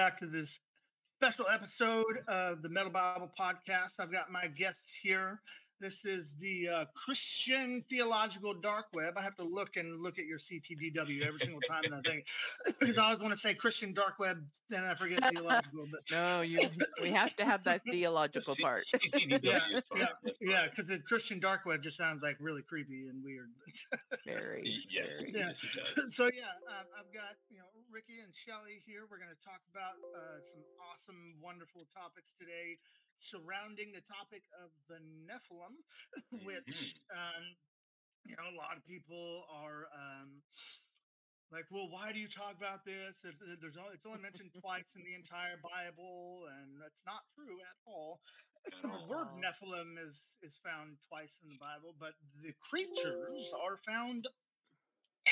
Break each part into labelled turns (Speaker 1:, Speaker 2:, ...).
Speaker 1: back to this special episode of the Metal Bible Podcast. I've got my guests here. This is the uh, Christian Theological Dark Web. I have to look and look at your CTDW every single time I think because I always want to say Christian Dark Web, then I forget theological. But
Speaker 2: No, you. We have to have that theological part.
Speaker 1: yeah, yeah, yeah, because the Christian Dark Web just sounds like really creepy and weird.
Speaker 2: Very.
Speaker 3: Yeah.
Speaker 2: very.
Speaker 1: Yeah. so yeah, uh, I've got you know Ricky and Shelly here. We're going to talk about uh, some awesome, wonderful topics today surrounding the topic of the Nephilim, which um, you know a lot of people are. Um, like, well, why do you talk about this? There's only, it's only mentioned twice in the entire Bible, and that's not true at all.
Speaker 3: At
Speaker 1: The
Speaker 3: all.
Speaker 1: word. Nephilim is is found twice in the Bible, but the creatures are found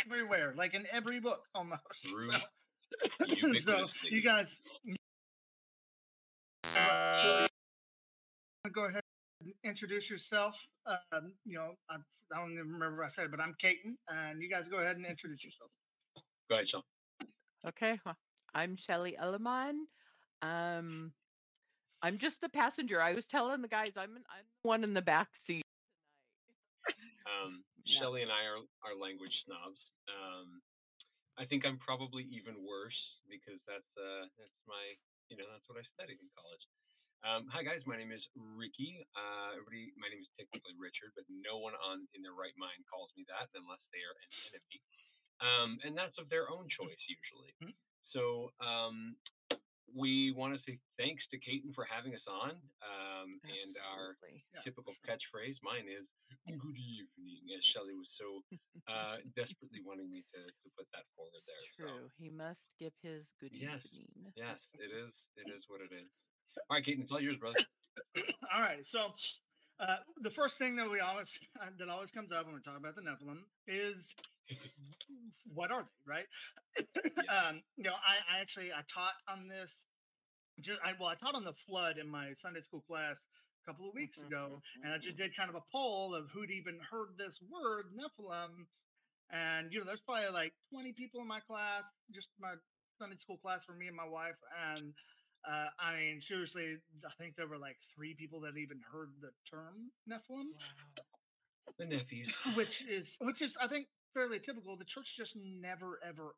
Speaker 1: everywhere, like in every book almost.
Speaker 3: True.
Speaker 1: So,
Speaker 3: Ubiquitous,
Speaker 1: so you guys uh, go ahead and introduce yourself. Um, you know, I, I don't even remember what I said, but I'm Caton, and you guys go ahead and introduce yourself.
Speaker 3: Go ahead, Sean.
Speaker 2: Okay. well, I'm Shelly Elleman. Um, I'm just the passenger. I was telling the guys I'm I'm the one in the back seat tonight. Yeah.
Speaker 3: Shelly and I are, are language snobs. Um, I think I'm probably even worse because that's uh, that's my you know that's what I studied in college. Um, hi guys, my name is Ricky. Uh, everybody, my name is technically Richard, but no one on in their right mind calls me that unless they are an enemy, um, and that's of their own choice usually.
Speaker 1: Mhm.
Speaker 3: So um, we want to say thanks to Caton for having us on, um, and our
Speaker 1: Yeah,
Speaker 3: typical
Speaker 1: sure.
Speaker 3: catchphrase. Mine is "Good evening," as Shelley was so uh, desperately wanting me to, to put that forward there. So,
Speaker 2: True. He must give his good
Speaker 3: Yes.
Speaker 2: evening.
Speaker 3: yes, it is. It is what it is. All right, Keaton, it's all yours, brother.
Speaker 1: All right. So uh, the first thing that we always uh, that always comes up when we talk about the Nephilim is what are they, right? um, you know, I, I actually I taught on this. Just, I, well, I taught on the flood in my Sunday school class a couple of weeks
Speaker 2: Mhm,
Speaker 1: ago, and I just
Speaker 2: mhm.
Speaker 1: did kind of a poll of who'd even heard this word Nephilim, and you know, there's probably like 20 people in my class, just my Sunday school class for me and my wife, and uh, I mean, seriously, I think there were like three people that even heard the term Nephilim,
Speaker 3: The nephews.
Speaker 1: which is which is I think fairly typical. The church just never, ever,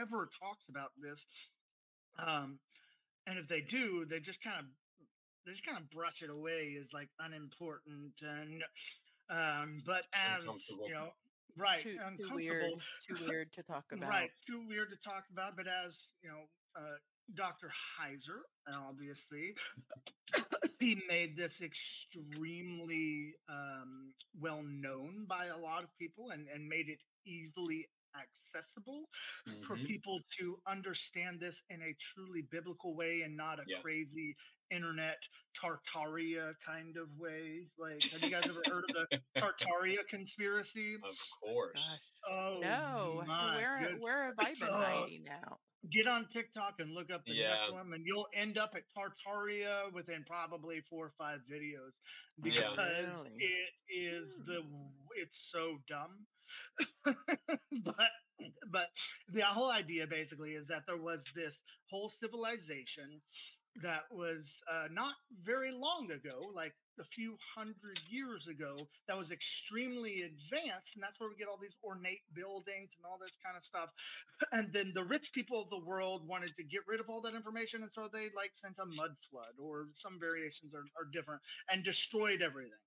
Speaker 1: ever talks about this. Um, and if they do, they just kind of they just kind of brush it away as like unimportant and um, but as you know, right,
Speaker 2: Too, too
Speaker 1: uncomfortable.
Speaker 2: weird. Too weird to talk about.
Speaker 1: Right, too weird to talk about. But as you know, uh, Dr. Heiser, obviously, he made this extremely um, well known by a lot of people and, and made it easily accessible for
Speaker 3: Mhm.
Speaker 1: people to understand this in a truly biblical way and not a
Speaker 3: Yeah.
Speaker 1: crazy internet Tartaria kind of way. Like, have you guys ever heard of the Tartaria conspiracy?
Speaker 3: Of course.
Speaker 2: Gosh.
Speaker 1: Oh,
Speaker 2: No. Where
Speaker 1: good-
Speaker 2: where have I been
Speaker 1: Oh.
Speaker 2: hiding now?
Speaker 1: get on TikTok and look up the
Speaker 3: Yeah.
Speaker 1: Nephilim, and you'll end up at Tartaria within probably four or five videos
Speaker 3: Yeah.
Speaker 1: because
Speaker 2: Really?
Speaker 1: it is the it's so dumb. but but the whole idea basically is that there was this whole civilization that was uh, not very long ago, like a few hundred years ago, that was extremely advanced, and that's where we get all these ornate buildings and all this kind of stuff. And then the rich people of the world wanted to get rid of all that information, and so they like sent a mud flood, or some variations are, are different, and destroyed everything.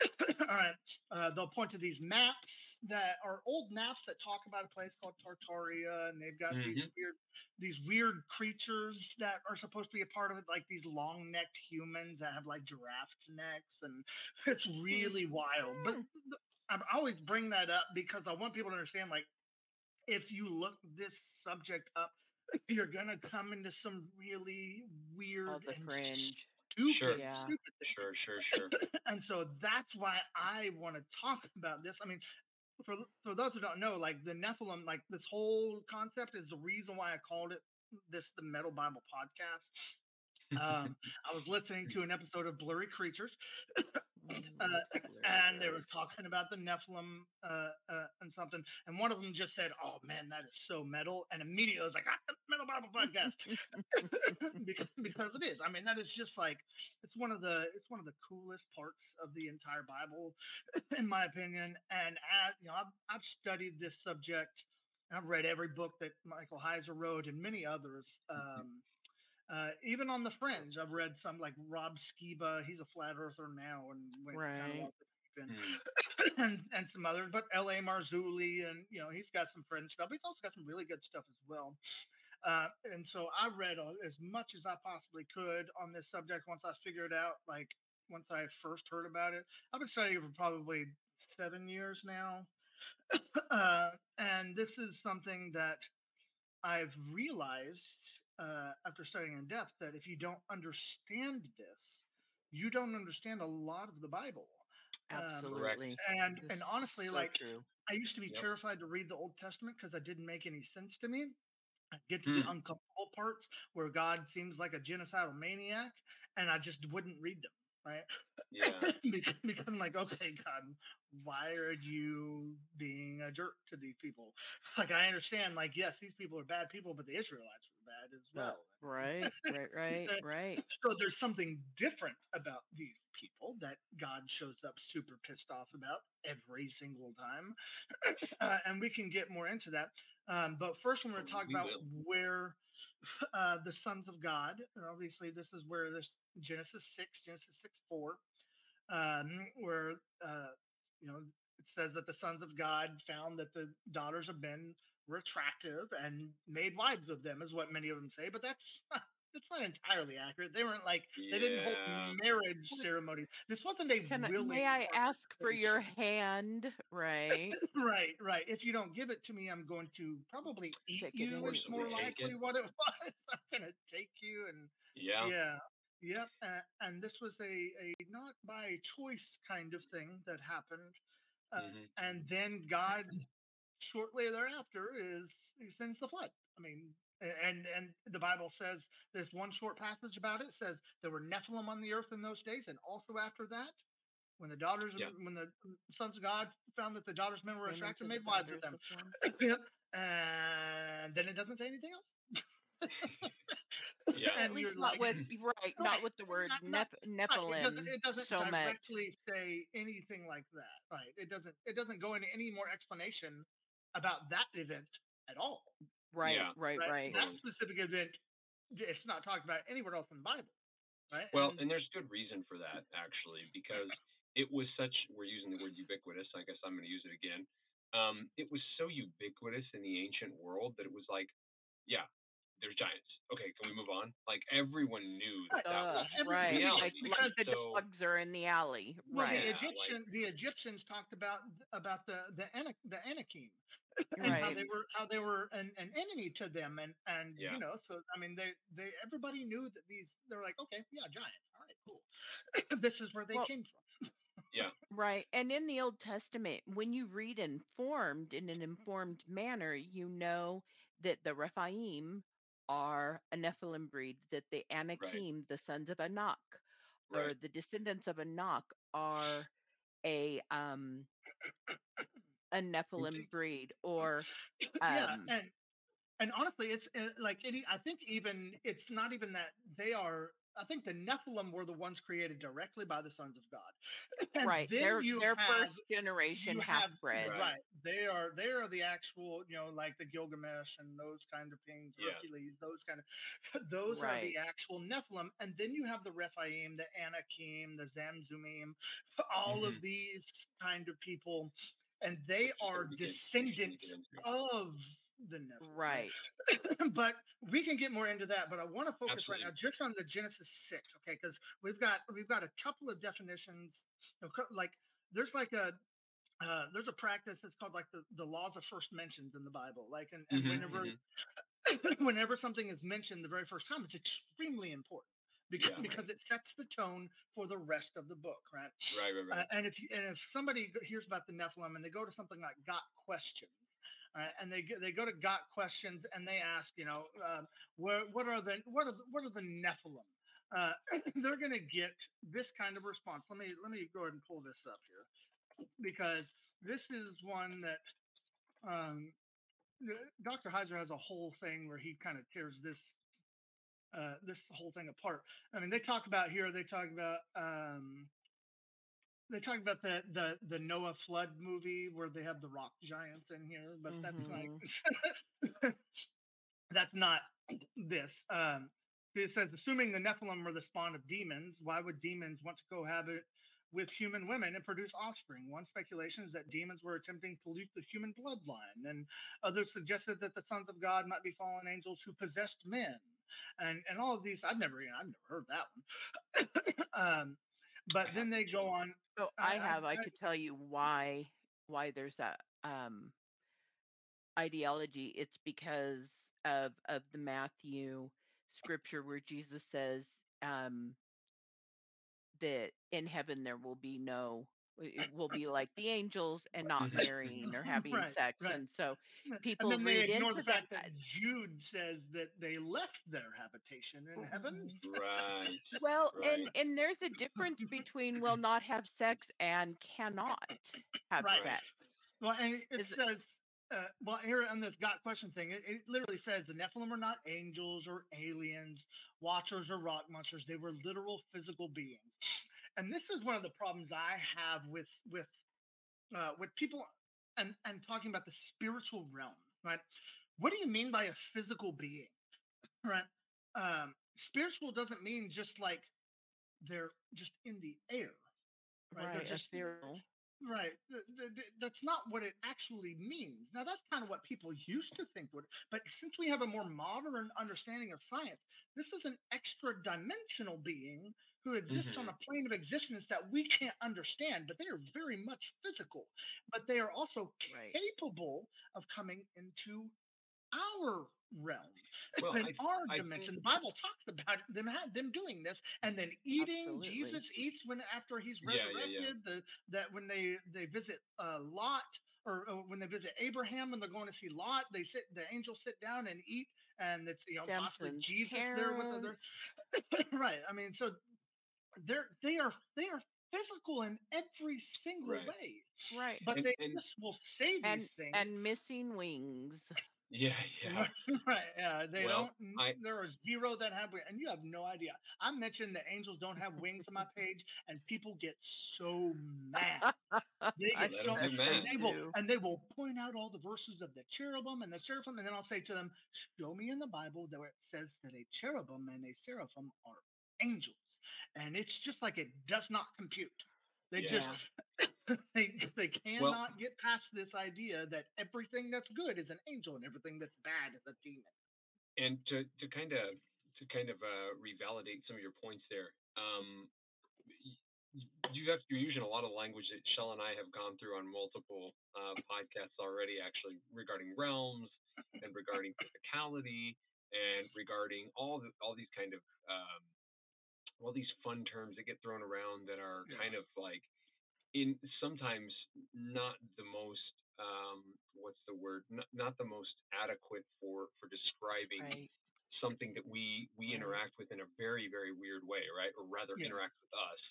Speaker 1: all right, uh, they'll point to these maps that are old maps that talk about a place called Tartaria, and they've got these weird these weird creatures that are supposed to be a part of it, like these long necked humans that have like giraffe necks, and it's mm-hmm. really wild. But th- I always bring that up because I want people to understand, like, if you look this subject up, you're gonna come into some really weird
Speaker 2: All the
Speaker 1: and
Speaker 2: fringe.
Speaker 1: stupid,
Speaker 3: Sure.
Speaker 2: Yeah.
Speaker 1: stupid things
Speaker 3: Sure, sure, sure.
Speaker 1: and so that's why I want to talk about this. I mean, for for those who don't know, like the Nephilim, like this whole concept is the reason why I called it this the Metal Bible podcast. Um, I was listening to an episode of Blurry Creatures, uh, and they were talking about the Nephilim uh, uh, and something, and one of them just said, "Oh man, that is so metal," and immediately I was like, ah, "Metal Bible Podcast," because, because it is. I mean, that is just like it's one of the it's one of the coolest parts of the entire Bible, in my opinion. And as you know, I've, I've studied this subject. I've read every book that Michael Heiser wrote and many others. Um, uh, even on the fringe, I've read some like Rob Skiba. He's a flat earther now, and went
Speaker 2: Right.
Speaker 1: off
Speaker 3: mm-hmm.
Speaker 1: and and some others, but L.A. Marzulli, and you know he's got some fringe stuff. He's also got some really good stuff as well. Uh, and so I read all, as much as I possibly could on this subject once I figured out, like once I first heard about it. I've been studying for probably seven years now, uh, and this is something that I've realized uh, after studying in depth that if you don't understand this, you don't understand a lot of the Bible. Um,
Speaker 2: Absolutely.
Speaker 1: and
Speaker 2: This
Speaker 1: and honestly,
Speaker 2: so
Speaker 1: like
Speaker 2: true.
Speaker 1: I used to be
Speaker 3: Yep.
Speaker 1: terrified to read the Old Testament because it didn't make any sense to me. I get to
Speaker 3: Hmm.
Speaker 1: the uncomfortable parts where God seems like a genocidal maniac, and I just wouldn't read them. Right?
Speaker 3: Yeah.
Speaker 1: because, because I'm like, okay, God, why are you being a jerk to these people? Like, I understand, like, yes, these people are bad people, but the Israelites were bad as
Speaker 2: Uh,
Speaker 1: well.
Speaker 2: right, right, right, right.
Speaker 1: So there's something different about these people that God shows up super pissed off about every single time. uh, and we can get more into that. Um, but first, we're
Speaker 3: Oh,
Speaker 1: talking
Speaker 3: we
Speaker 1: about
Speaker 3: will.
Speaker 1: where uh, the sons of God, and obviously, this is where this Genesis 6, Genesis 6 4, um, where, uh, you know, it says that the sons of God found that the daughters of men were attractive and made wives of them, is what many of them say. But that's that's not entirely accurate. They weren't like they didn't hold marriage ceremonies. This wasn't a
Speaker 2: Can
Speaker 1: really
Speaker 2: may I ask for your hand? Right.
Speaker 1: right, right. If you don't give it to me, I'm going to probably eat
Speaker 2: Take it
Speaker 1: you.
Speaker 2: and
Speaker 1: Is more likely
Speaker 3: it.
Speaker 1: what it was. I'm gonna take you and
Speaker 3: Yeah.
Speaker 1: yeah, yep. Uh, and this was a a not by choice kind of thing that happened. Uh,
Speaker 3: Mhm.
Speaker 1: And then God, shortly thereafter, is he sends the flood. I mean, and and the Bible says there's one short passage about it says there were Nephilim on the earth in those days, and also after that, when the daughters, of,
Speaker 3: Yeah.
Speaker 1: when the um, sons of God found that the daughters of men were
Speaker 2: Came
Speaker 1: attractive,
Speaker 2: into
Speaker 1: made wives of them. Yep. And then it doesn't say anything else.
Speaker 3: Yeah.
Speaker 2: At least not
Speaker 1: like,
Speaker 2: with right,
Speaker 1: Right,
Speaker 2: not with the word
Speaker 1: not- not-
Speaker 2: Neph-
Speaker 1: Right, it doesn't,
Speaker 2: Nephilim
Speaker 1: it doesn't
Speaker 2: so much.
Speaker 1: directly say anything like that. Right. It doesn't it doesn't go into any more explanation about that event at all.
Speaker 2: Right,
Speaker 3: Yeah.
Speaker 2: right,
Speaker 1: Right.
Speaker 2: right.
Speaker 1: That specific event it's not talked about anywhere else in the Bible. Right.
Speaker 3: Well,
Speaker 1: And-
Speaker 3: and there's good reason for that actually, because it was such. We're using the word ubiquitous. I guess I'm going to use it again. Um, it was so ubiquitous in the ancient world that it was like, yeah, there's giants. Okay, can we move on? Like everyone knew that that
Speaker 2: Uh,
Speaker 3: was
Speaker 2: right.
Speaker 3: reality.
Speaker 2: Like,
Speaker 1: because
Speaker 2: like the
Speaker 3: so,
Speaker 2: dogs are in the alley.
Speaker 1: well,
Speaker 2: Right.
Speaker 1: the
Speaker 3: Yeah, like-
Speaker 1: the Egyptians talked about about the the Ana- the Anakim and how they were how they were an, an enemy to them and and
Speaker 3: Yeah.
Speaker 1: you know so I mean they they everybody knew that these they're like okay yeah giants all right cool this is where they
Speaker 2: Well,
Speaker 1: came from Yeah.
Speaker 2: Right. And in the Old Testament, when you read informed in an informed manner, you know that the Rephaim are a Nephilim breed, that the Anakim, the sons of Anak, or the descendants of Anak, are a um a Nephilim breed, or
Speaker 1: yeah
Speaker 2: um
Speaker 1: and and honestly it's uh, like any i think even it's not even that they are i think the nephilim were the ones created directly by the sons of god and
Speaker 2: right, they're they're
Speaker 1: have
Speaker 2: first generation half bred.
Speaker 3: Right.
Speaker 1: right they are they are the actual you know like the gilgamesh and those kind of things
Speaker 3: Yeah.
Speaker 1: hercules those kind of those are the actual nephilim and then you have the rephaim the anakim the zamzummim all of
Speaker 3: Mhm.
Speaker 1: these kind of people and they
Speaker 3: Which is where
Speaker 1: are
Speaker 3: we get- we usually
Speaker 1: descendants of the nephilim
Speaker 2: Right.
Speaker 1: but we can get more into that. But I want to focus right now just on the Genesis six, okay? Because we've got we've got a couple of definitions. you know, co- Like there's like a uh, there's a practice that's called like the, the laws of first mentions in the Bible. Like and, and
Speaker 3: Mhm,
Speaker 1: whenever
Speaker 3: mhm.
Speaker 1: whenever something is mentioned the very first time, it's extremely important because
Speaker 3: Yeah.
Speaker 1: because it sets the tone for the rest of the book, right?
Speaker 3: Right, right, right.
Speaker 1: Uh, and if and if somebody hears about the Nephilim and they go to something like Got Questions, uh, and they go- they go to Got Questions and they ask, you know, um, what what are the what are the, what are the Nephilim? uh, they're going to get this kind of response. Let me let me go ahead and pull this up here because this is one that um, Dr. Heiser has a whole thing where he kind of tears this uh, this whole thing apart. I mean, they talk about here. They talk about um, they talk about the the the Noah flood movie where they have the rock giants in here, but that's like that's not this. Um, it says, assuming the Nephilim were the spawn of demons, why would demons want to cohabit with human women and produce offspring? One speculation is that demons were attempting to pollute the human bloodline, and others suggested that the sons of God might be fallen angels who possessed men. And and all of these, I've never, you know, I've never heard that one. um, but then they go on.
Speaker 2: So I have. I, I, I could tell you why why there's that um, ideology. It's because of of the Matthew scripture where Jesus says um, that in heaven there will be no it will be like the angels and not mm-hmm. marrying or having
Speaker 1: right,
Speaker 2: sex.
Speaker 1: Right.
Speaker 2: And so people
Speaker 1: and then
Speaker 2: they
Speaker 1: ignore
Speaker 2: the
Speaker 1: fact that, that, Jude says that they left their habitation in heaven.
Speaker 3: Right.
Speaker 2: Well,
Speaker 3: right.
Speaker 2: and and there's a difference between will not have sex and cannot have
Speaker 1: right.
Speaker 2: sex.
Speaker 1: Well, and it Is says uh, well, here on this got question thing, it, it, literally says the Nephilim are not angels or aliens, watchers or rock monsters. They were literal physical beings, and this is one of the problems I have with with uh, with people and and talking about the spiritual realm. Right? What do you mean by a physical being? Right? Um, spiritual doesn't mean just like they're just in the air. Right?
Speaker 2: right
Speaker 1: they're just
Speaker 2: ethereal.
Speaker 1: Right. That's not what it actually means. Now, that's kind of what people used to think would, but since we have a more modern understanding of science, this is an extra dimensional being who exists mm-hmm. on a plane of existence that we can't understand, but they are very much physical. But they are also right. capable of coming into our realm well, in I, our I dimension. Think... The Bible talks about them them doing this, and then eating. Absolutely. Jesus eats when after he's resurrected. Yeah, yeah, yeah. The that when they they visit uh, Lot or, or, when they visit Abraham and they're going to see Lot, they sit the angels sit down and eat, and it's you know possibly Jesus there with other. right. I mean, so they're they are they are physical in every single
Speaker 3: right.
Speaker 1: way.
Speaker 2: Right.
Speaker 1: But and, they and, just will say these
Speaker 2: and,
Speaker 1: things.
Speaker 2: And missing wings.
Speaker 3: Yeah, yeah.
Speaker 1: right. Yeah. They
Speaker 3: well,
Speaker 1: don't
Speaker 3: I,
Speaker 1: there are zero that have and you have no idea. I mentioned the angels don't have wings on my page, and people get so mad. They get so
Speaker 3: and
Speaker 1: they will and they will point out all the verses of the cherubim and the seraphim, and then I'll say to them, Show me in the Bible where it says that a cherubim and a seraphim are angels. And it's just like it does not compute. They yeah. just they they cannot well, get past this idea that everything that's good is an angel and everything that's bad is a demon.
Speaker 3: And to to kind of to kind of uh, revalidate some of your points there, um, you have you're using a lot of language that Shell and I have gone through on multiple uh, podcasts already, actually regarding realms and regarding physicality and regarding all the, all these kind of um, all these fun terms that get thrown around that are yeah. kind of like in sometimes not the most um, what's the word? Not, not the most adequate for for describing
Speaker 2: right.
Speaker 3: something that we we interact with in a very very weird way right? Or rather yeah. interact with us.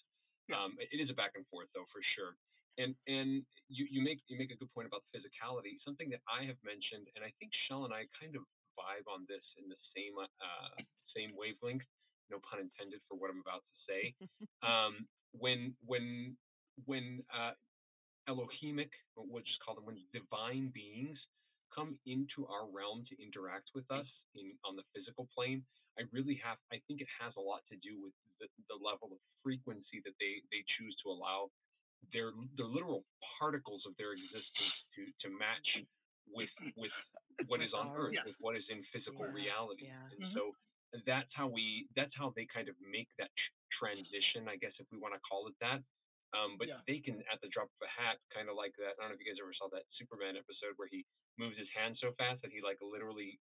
Speaker 3: Um, it is a back and forth though for sure. And and you you make you make a good point about physicality. Something that i have mentioned and i think shell and i kind of vibe on this in the same uh, same wavelength no pun intended for what I'm about to say. um, when when when uh, Elohimic, we'll just call them when divine beings come into our realm to interact with us in on the physical plane, I really have I think it has a lot to do with the, the level of frequency that they they choose to allow their their literal particles of their existence to to match with with what is on earth, yeah. with what is in physical yeah. reality.
Speaker 2: Yeah.
Speaker 3: And
Speaker 2: mm-hmm.
Speaker 3: so that's how we that's how they kind of make that transition i guess if we want to call it that um, but
Speaker 1: yeah.
Speaker 3: they can at the drop of a hat kind of like that i don't know if you guys ever saw that superman episode where he moves his hand so fast that he like literally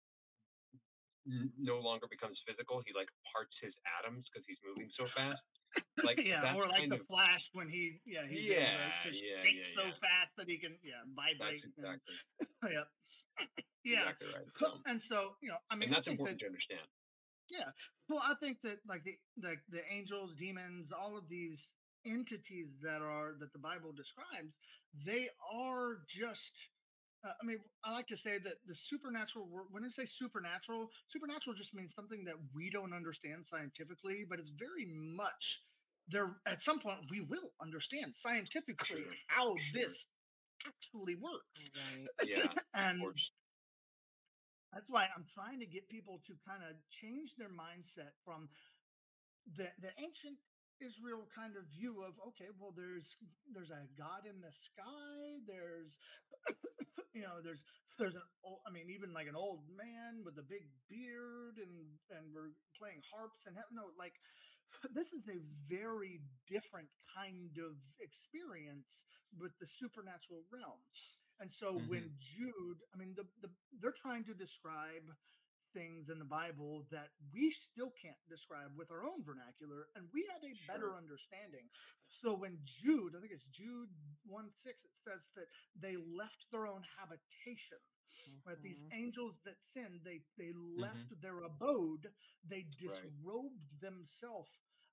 Speaker 3: n- no longer becomes physical he like parts his atoms because he's moving so fast like
Speaker 1: yeah or like the of, flash when he yeah he
Speaker 3: yeah, yeah, yeah,
Speaker 1: so fast that he can yeah vibrate
Speaker 3: that's exactly
Speaker 1: and, yeah yeah
Speaker 3: exactly right. so,
Speaker 1: and so you know i mean
Speaker 3: and that's important that, to understand
Speaker 1: Yeah. Well, I think that like the like the angels, demons, all of these entities that are that the Bible describes, they are just uh, I mean, I like to say that the supernatural when I say supernatural, supernatural just means something that we don't understand scientifically, but it's very much there at some point we will understand scientifically how this actually works.
Speaker 2: Right.
Speaker 3: Yeah,
Speaker 1: and. That's why I'm trying to get people to kind of change their mindset from the the ancient Israel kind of view of okay, well, there's there's a God in the sky. There's you know there's there's an old, I mean even like an old man with a big beard and and we're playing harps and no like this is a very different kind of experience with the supernatural realm. And so
Speaker 3: hmm
Speaker 1: when Jude, I mean, the, the they're trying to describe things in the Bible that we still can't describe with our own vernacular, and we had a better understanding. So when Jude, I think it's Jude 1 6, it says that they left their own habitation. Right, these
Speaker 2: Mhm.
Speaker 1: angels that sinned, they they
Speaker 3: hmm
Speaker 1: left their abode, they
Speaker 3: Right.
Speaker 1: disrobed themselves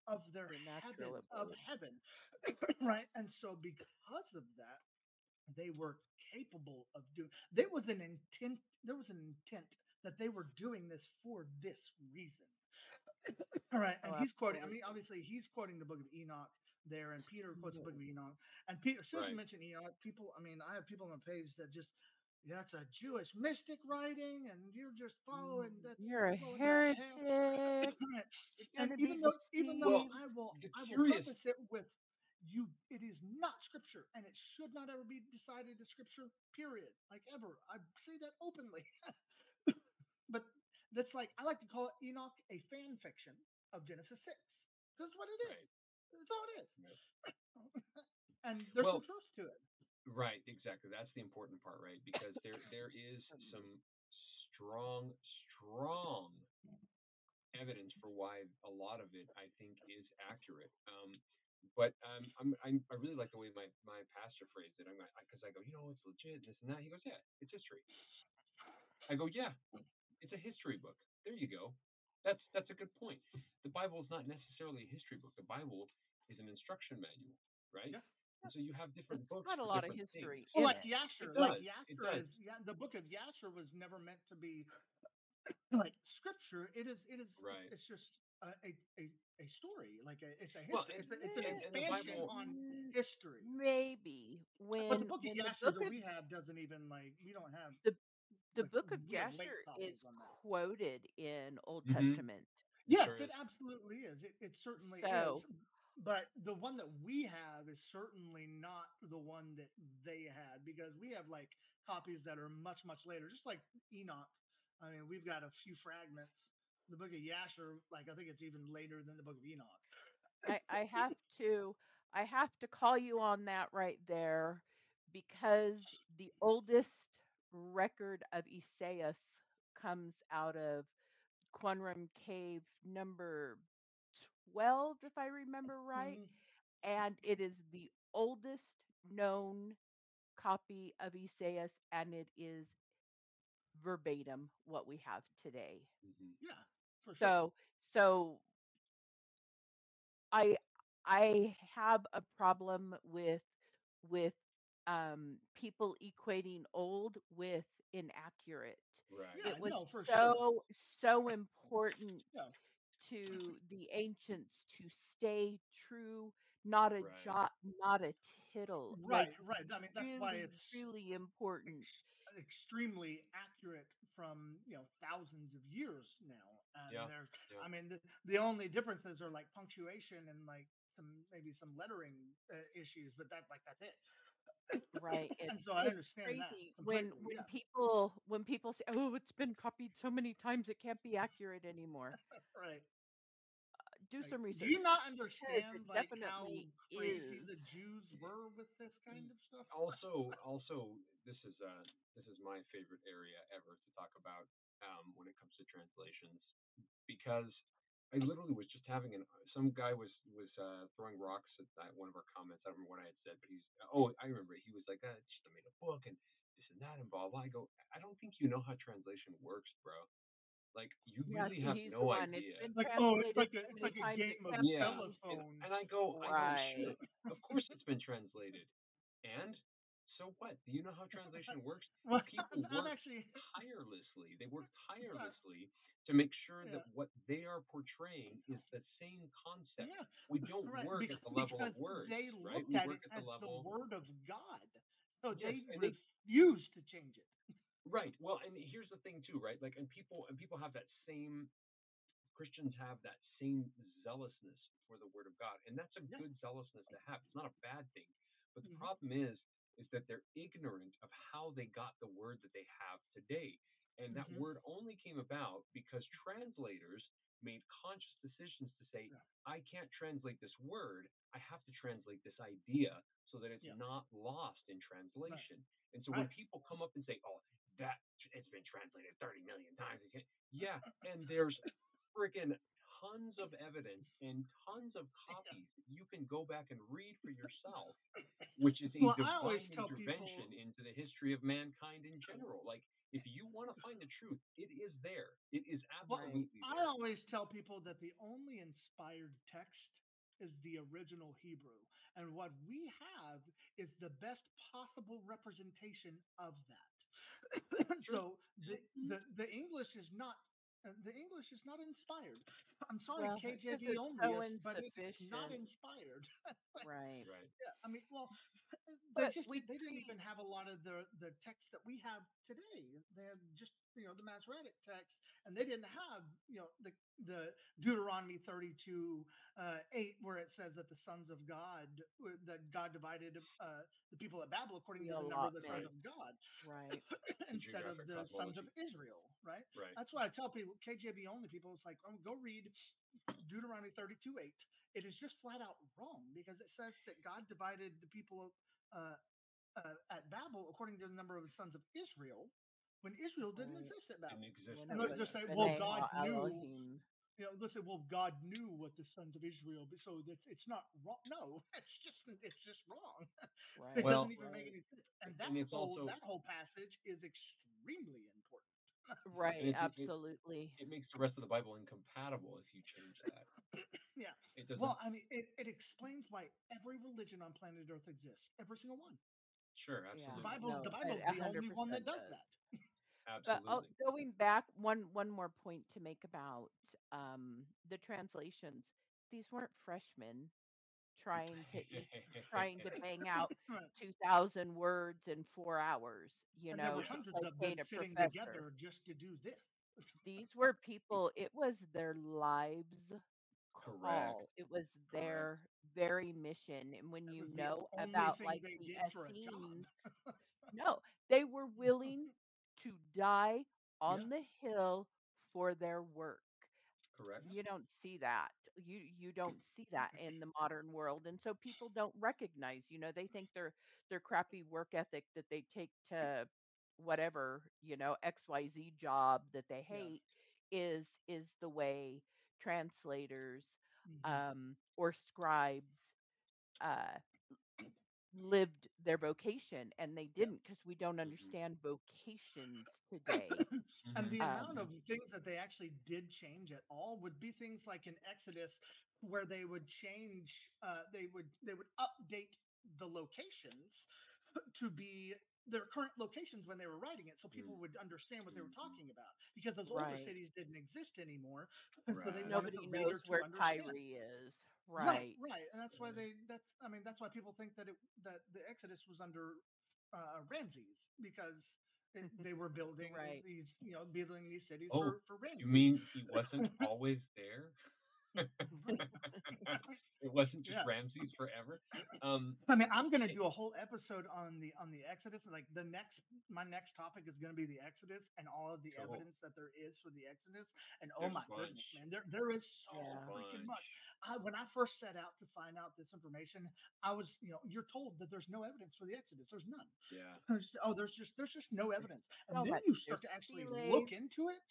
Speaker 1: of their
Speaker 2: natural
Speaker 1: of heaven, right? And so because of that, they were capable of doing there was an intent there was an intent that they were doing this for this reason. All right
Speaker 2: Oh,
Speaker 1: and he's quoting i mean obviously he's quoting the book of enoch there and peter quotes the book of enoch and peter as soon as you mention enoch people i mean i have people on the page that just that's a jewish mystic writing and you're just following
Speaker 2: Mm,
Speaker 1: that's
Speaker 2: You're a heretic.
Speaker 1: And even though even though
Speaker 3: Well,
Speaker 1: i will i will preface it with you it is not scripture and it should not ever be decided as scripture period like ever i say that openly but that's like i like to call it enoch a fan fiction of genesis 6 that's what it is that's all it is
Speaker 3: Right.
Speaker 1: and there's some
Speaker 3: Well,
Speaker 1: truth to it
Speaker 3: right. Exactly. That's the important part, right? Because there there is some strong, strong evidence for why a lot of it I think is accurate. Um, but um, I'm, I'm I really like the way my my pastor phrased it. I'm because I go, you know, it's legit, this and that. He goes, yeah, it's history. I go, yeah, it's a history book. There you go. That's that's a good point. The Bible is not necessarily a history book. The Bible is an instruction manual, right?
Speaker 1: yeah
Speaker 3: so you have different
Speaker 2: It's
Speaker 3: books
Speaker 2: got a lot of history
Speaker 1: well like
Speaker 2: it.
Speaker 3: It
Speaker 1: yasher like yasher is yeah the book of yasher was never meant to be like scripture it is it is it's,
Speaker 3: Right.
Speaker 1: it's just a, a a a story like a, it's a history
Speaker 3: and
Speaker 1: it's, a, it's an
Speaker 3: and, and the
Speaker 1: expansion
Speaker 3: Bible,
Speaker 1: on
Speaker 2: Mm,
Speaker 1: history.
Speaker 2: Maybe
Speaker 1: but the
Speaker 2: when
Speaker 1: book of
Speaker 2: when the book
Speaker 1: that
Speaker 2: of
Speaker 1: we have doesn't even like we don't have
Speaker 2: the the
Speaker 1: like
Speaker 2: book of
Speaker 1: we
Speaker 2: Jasher is
Speaker 1: copies on that.
Speaker 2: quoted in Old
Speaker 3: hmm
Speaker 2: Testament.
Speaker 1: yes
Speaker 3: sure
Speaker 1: it
Speaker 3: is.
Speaker 1: absolutely is. It, it certainly is. But the one that we have is certainly not the one that they had because we have like copies that are much much later just like enoch. I mean we've got a few fragments the book of yasher like i think it's even later than the book of enoch
Speaker 2: I I have to I have to call you on that right there because the oldest record of Isaias comes out of Qumran Cave number 12 if I remember right
Speaker 1: Mhm.
Speaker 2: and it is the oldest known copy of Isaias and it is verbatim what we have today.
Speaker 3: hmm
Speaker 1: yeah for sure
Speaker 2: So so I I have a problem with with um people equating old with inaccurate.
Speaker 3: Right.
Speaker 1: yeah
Speaker 2: It was
Speaker 1: no for sure
Speaker 2: so so important
Speaker 1: yeah
Speaker 2: to the ancients to stay true, not a
Speaker 3: Right.
Speaker 2: jot, not a tittle. Like
Speaker 1: right right i mean that's why it's
Speaker 2: really important.
Speaker 1: ex- extremely accurate from you know thousands of years now and
Speaker 3: Yeah.
Speaker 1: there's
Speaker 3: Yeah.
Speaker 1: i mean the, the only differences are like punctuation and like some maybe some lettering uh, issues but that like that's it
Speaker 2: Right. It,
Speaker 1: and so i
Speaker 2: it's
Speaker 1: understand that
Speaker 2: crazy when
Speaker 1: completely
Speaker 2: when
Speaker 1: yeah
Speaker 2: people when people say, "Oh, it's been copied so many times it can't be accurate anymore."
Speaker 1: right
Speaker 2: Do
Speaker 1: like,
Speaker 2: some
Speaker 1: do
Speaker 2: research
Speaker 1: you not understand like how
Speaker 2: definitely
Speaker 1: crazy
Speaker 2: is.
Speaker 1: the jews were with this kind of stuff
Speaker 3: Also, also, this is uh, this is my favorite area ever to talk about um, when it comes to translations because I literally was just having an some guy was was uh, throwing rocks at that, one of our comments. I don't remember what I had said, but he's oh I remember he was like uh, it's just I made a book and this and that and blah blah. I go I don't think you know how translation works, bro. Like you
Speaker 2: Yeah,
Speaker 3: really
Speaker 2: see,
Speaker 3: have
Speaker 2: he's the
Speaker 3: no
Speaker 2: one. It's
Speaker 3: idea.
Speaker 2: been
Speaker 1: Like, oh, it's like a it's like a game of
Speaker 2: can't
Speaker 3: Yeah,
Speaker 2: be.
Speaker 3: and,
Speaker 1: telephone.
Speaker 3: and I go, I go,
Speaker 2: Right.
Speaker 3: sure, of course it's been translated. And so what? Do you know how translation works?
Speaker 1: Well,
Speaker 3: People
Speaker 1: I'm, I'm
Speaker 3: work
Speaker 1: actually
Speaker 3: tirelessly. They work
Speaker 1: yeah,
Speaker 3: tirelessly to make sure
Speaker 1: yeah,
Speaker 3: that what they are portraying is the same concept.
Speaker 1: yeah.
Speaker 3: We don't
Speaker 1: Right,
Speaker 3: work
Speaker 1: bec-
Speaker 3: at the level
Speaker 1: because
Speaker 3: of words,
Speaker 1: they
Speaker 3: right?
Speaker 1: looked at it
Speaker 3: at
Speaker 1: as
Speaker 3: the
Speaker 1: the word of God, so
Speaker 3: yes,
Speaker 1: they
Speaker 3: and they
Speaker 1: refused to change it.
Speaker 3: right. Well, and here's the thing too, right? Like, and people and people have that same Christians have that same zealousness for the word of God, and that's a
Speaker 1: Yeah.
Speaker 3: good zealousness to have. It's not a bad thing. But the
Speaker 1: hmm
Speaker 3: problem is, is that they're ignorant of how they got the word that they have today. And that
Speaker 1: hmm
Speaker 3: word only came about because translators made conscious decisions to say,
Speaker 1: Yeah.
Speaker 3: I can't translate this word. I have to translate this idea so that it's
Speaker 1: Yeah.
Speaker 3: not lost in
Speaker 1: Right.
Speaker 3: translation. And so when people come up and say, "Oh, that it's been translated 30 million times," yeah, and there's friggin' tons of evidence and tons of copies that you can go back and read for yourself, which is a
Speaker 1: Well,
Speaker 3: divine intervention
Speaker 1: people.
Speaker 3: into the history of mankind in general. Like, if you want to find the truth, it is there. It is
Speaker 1: Well,
Speaker 3: absolutely
Speaker 1: I
Speaker 3: there.
Speaker 1: always tell people that the only inspired text is the original Hebrew, and what we have is the best possible representation of that. So the, mm-hmm. the the English is not the English is not inspired. I'm sorry,
Speaker 2: Well,
Speaker 1: KJV only
Speaker 2: so
Speaker 1: is, but it's not
Speaker 2: insufficient.
Speaker 1: inspired.
Speaker 2: Right.
Speaker 3: Right.
Speaker 1: Yeah, I mean, well, they
Speaker 2: But
Speaker 1: just
Speaker 2: we
Speaker 1: they didn't even have a lot of the the texts that we have today. They had just you know the Masoretic text, and they didn't have you know the the Deuteronomy thirty two uh, eight where it says that the sons of God uh, that God divided uh, the people at Babel according to the number of the sons
Speaker 3: Right.
Speaker 2: allotment.
Speaker 1: of God
Speaker 2: Right.
Speaker 1: Instead of the sons of. Israel, right?
Speaker 3: Right.
Speaker 1: That's why I tell people KJV only people. It's like oh, go read Deuteronomy 32 8. It is just flat out wrong because it says that God divided the people uh, uh, at Babel according to the number of the sons of Israel when Israel didn't
Speaker 2: Right.
Speaker 1: exist at
Speaker 3: Didn't
Speaker 1: Babel.
Speaker 3: exist
Speaker 1: And they'll just say, well, God knew,
Speaker 2: Elohim.
Speaker 1: you know, they'll say, well, God knew what the sons of Israel, but so that's it's not wrong. No, it's just it's just wrong. it
Speaker 2: Right.
Speaker 3: Well,
Speaker 1: doesn't even make any sense. And
Speaker 3: and
Speaker 1: that
Speaker 3: it's
Speaker 1: whole
Speaker 3: also
Speaker 1: that whole passage is extremely important.
Speaker 2: Right.
Speaker 3: it, it, it
Speaker 2: Absolutely.
Speaker 3: it makes the rest of the Bible incompatible if you change that.
Speaker 1: Yeah.
Speaker 3: It.
Speaker 1: Well, I mean, it, it explains why every religion on planet Earth exists. Every single one.
Speaker 3: Sure.
Speaker 2: Yeah.
Speaker 1: The Bible,
Speaker 2: No,
Speaker 1: the
Speaker 2: it
Speaker 1: Bible's the only one that does
Speaker 2: does.
Speaker 1: that.
Speaker 2: But oh,
Speaker 3: Absolutely.
Speaker 2: going back, one one more point to make about um, the translations. These weren't freshmen trying to eat, trying to bang out two thousand words in four hours. You
Speaker 1: And there
Speaker 2: know,
Speaker 1: were
Speaker 3: yeah.
Speaker 2: to
Speaker 1: of them
Speaker 2: a
Speaker 1: sitting
Speaker 2: professor.
Speaker 1: together just to do this.
Speaker 2: These were people. It was their lives
Speaker 3: Correct.
Speaker 2: call. It was
Speaker 3: Correct.
Speaker 2: their very mission. And when
Speaker 1: That
Speaker 2: you know about like the
Speaker 1: did for a job.
Speaker 2: Essenes, no, they were willing to die
Speaker 1: yeah.
Speaker 2: on the hill for their work.
Speaker 3: Correct.
Speaker 2: You don't see that. You you don't see that in the modern world. And so people don't recognize, you know, they think their their crappy work ethic that they take to whatever, you know, XYZ job that they
Speaker 1: Yeah.
Speaker 2: hate is is the way translators
Speaker 1: hmm
Speaker 2: um or scribes uh lived their vocation and they didn't because we don't
Speaker 3: hmm
Speaker 2: understand vocations today
Speaker 1: and
Speaker 3: hmm
Speaker 1: the amount
Speaker 2: um
Speaker 1: of things that they actually did change at all would be things like in Exodus, where they would change, uh, they would they would update the locations to be their current locations when they were writing it, so people would understand what they were
Speaker 3: Mm-hmm.
Speaker 1: talking about. Because those older cities didn't exist anymore, and so they
Speaker 2: nobody knows where. Kyrie is
Speaker 1: Right,
Speaker 2: right
Speaker 1: right, and that's why they. That's I mean that's why people think that it that the Exodus was under uh, Ramses because it, they were building
Speaker 2: right
Speaker 1: these you know building these cities
Speaker 3: Oh,
Speaker 1: for for
Speaker 3: you mean he wasn't always there? it wasn't just
Speaker 1: yeah.
Speaker 3: Ramses forever. Um,
Speaker 1: I mean, I'm gonna do a whole episode on the on the Exodus. Like the next, my next topic is gonna be the Exodus and all of the
Speaker 3: cool.
Speaker 1: evidence that there is for the Exodus. And oh
Speaker 3: There's a
Speaker 1: my
Speaker 3: bunch.
Speaker 1: goodness, man, there there is so
Speaker 2: yeah
Speaker 1: freaking much. I, when I first set out to find out this information, I was, you know, you're told that there's no evidence for the Exodus. There's none.
Speaker 3: Yeah.
Speaker 1: Just, oh, there's just there's just no evidence. And then you start to actually look into it.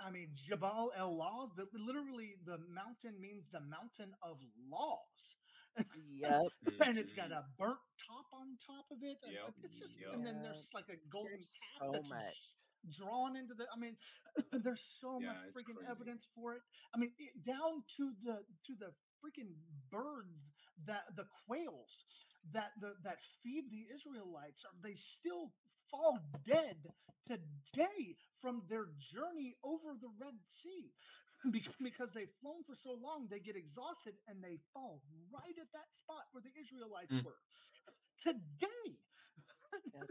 Speaker 1: I mean, Jabal al-Lawz, the, literally the mountain means the mountain of laws.
Speaker 2: yep
Speaker 1: and it's got
Speaker 3: Mhm.
Speaker 1: a burnt top on top of it. And
Speaker 3: Yep.
Speaker 1: it's just,
Speaker 3: Yep.
Speaker 1: and then there's like a golden
Speaker 2: there's
Speaker 1: calf
Speaker 2: so
Speaker 1: that's
Speaker 2: much
Speaker 1: drawn into the. I mean, there's so
Speaker 3: Yeah,
Speaker 1: much freaking
Speaker 3: crazy.
Speaker 1: evidence for it. I mean, it, down to the to the freaking birds that the quails that the that feed the Israelites are they still fall dead today from their journey over the Red Sea. Bec- Because they've flown for so long, they get exhausted and they fall right at that spot where the Israelites
Speaker 3: Mm.
Speaker 1: were today.
Speaker 2: That's-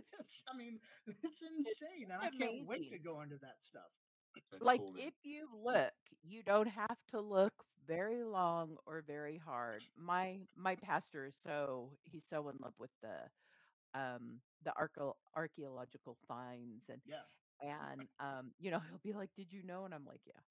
Speaker 1: I mean, it's insane, and I can't wait to go into that stuff.
Speaker 3: That's
Speaker 2: like
Speaker 3: cool,
Speaker 2: if you look you don't have to look very long or very hard my my pastor is so he's so in love with the um the archeo- archaeological finds and
Speaker 1: Yeah,
Speaker 2: and um you know he'll be like did you know and i'm like yeah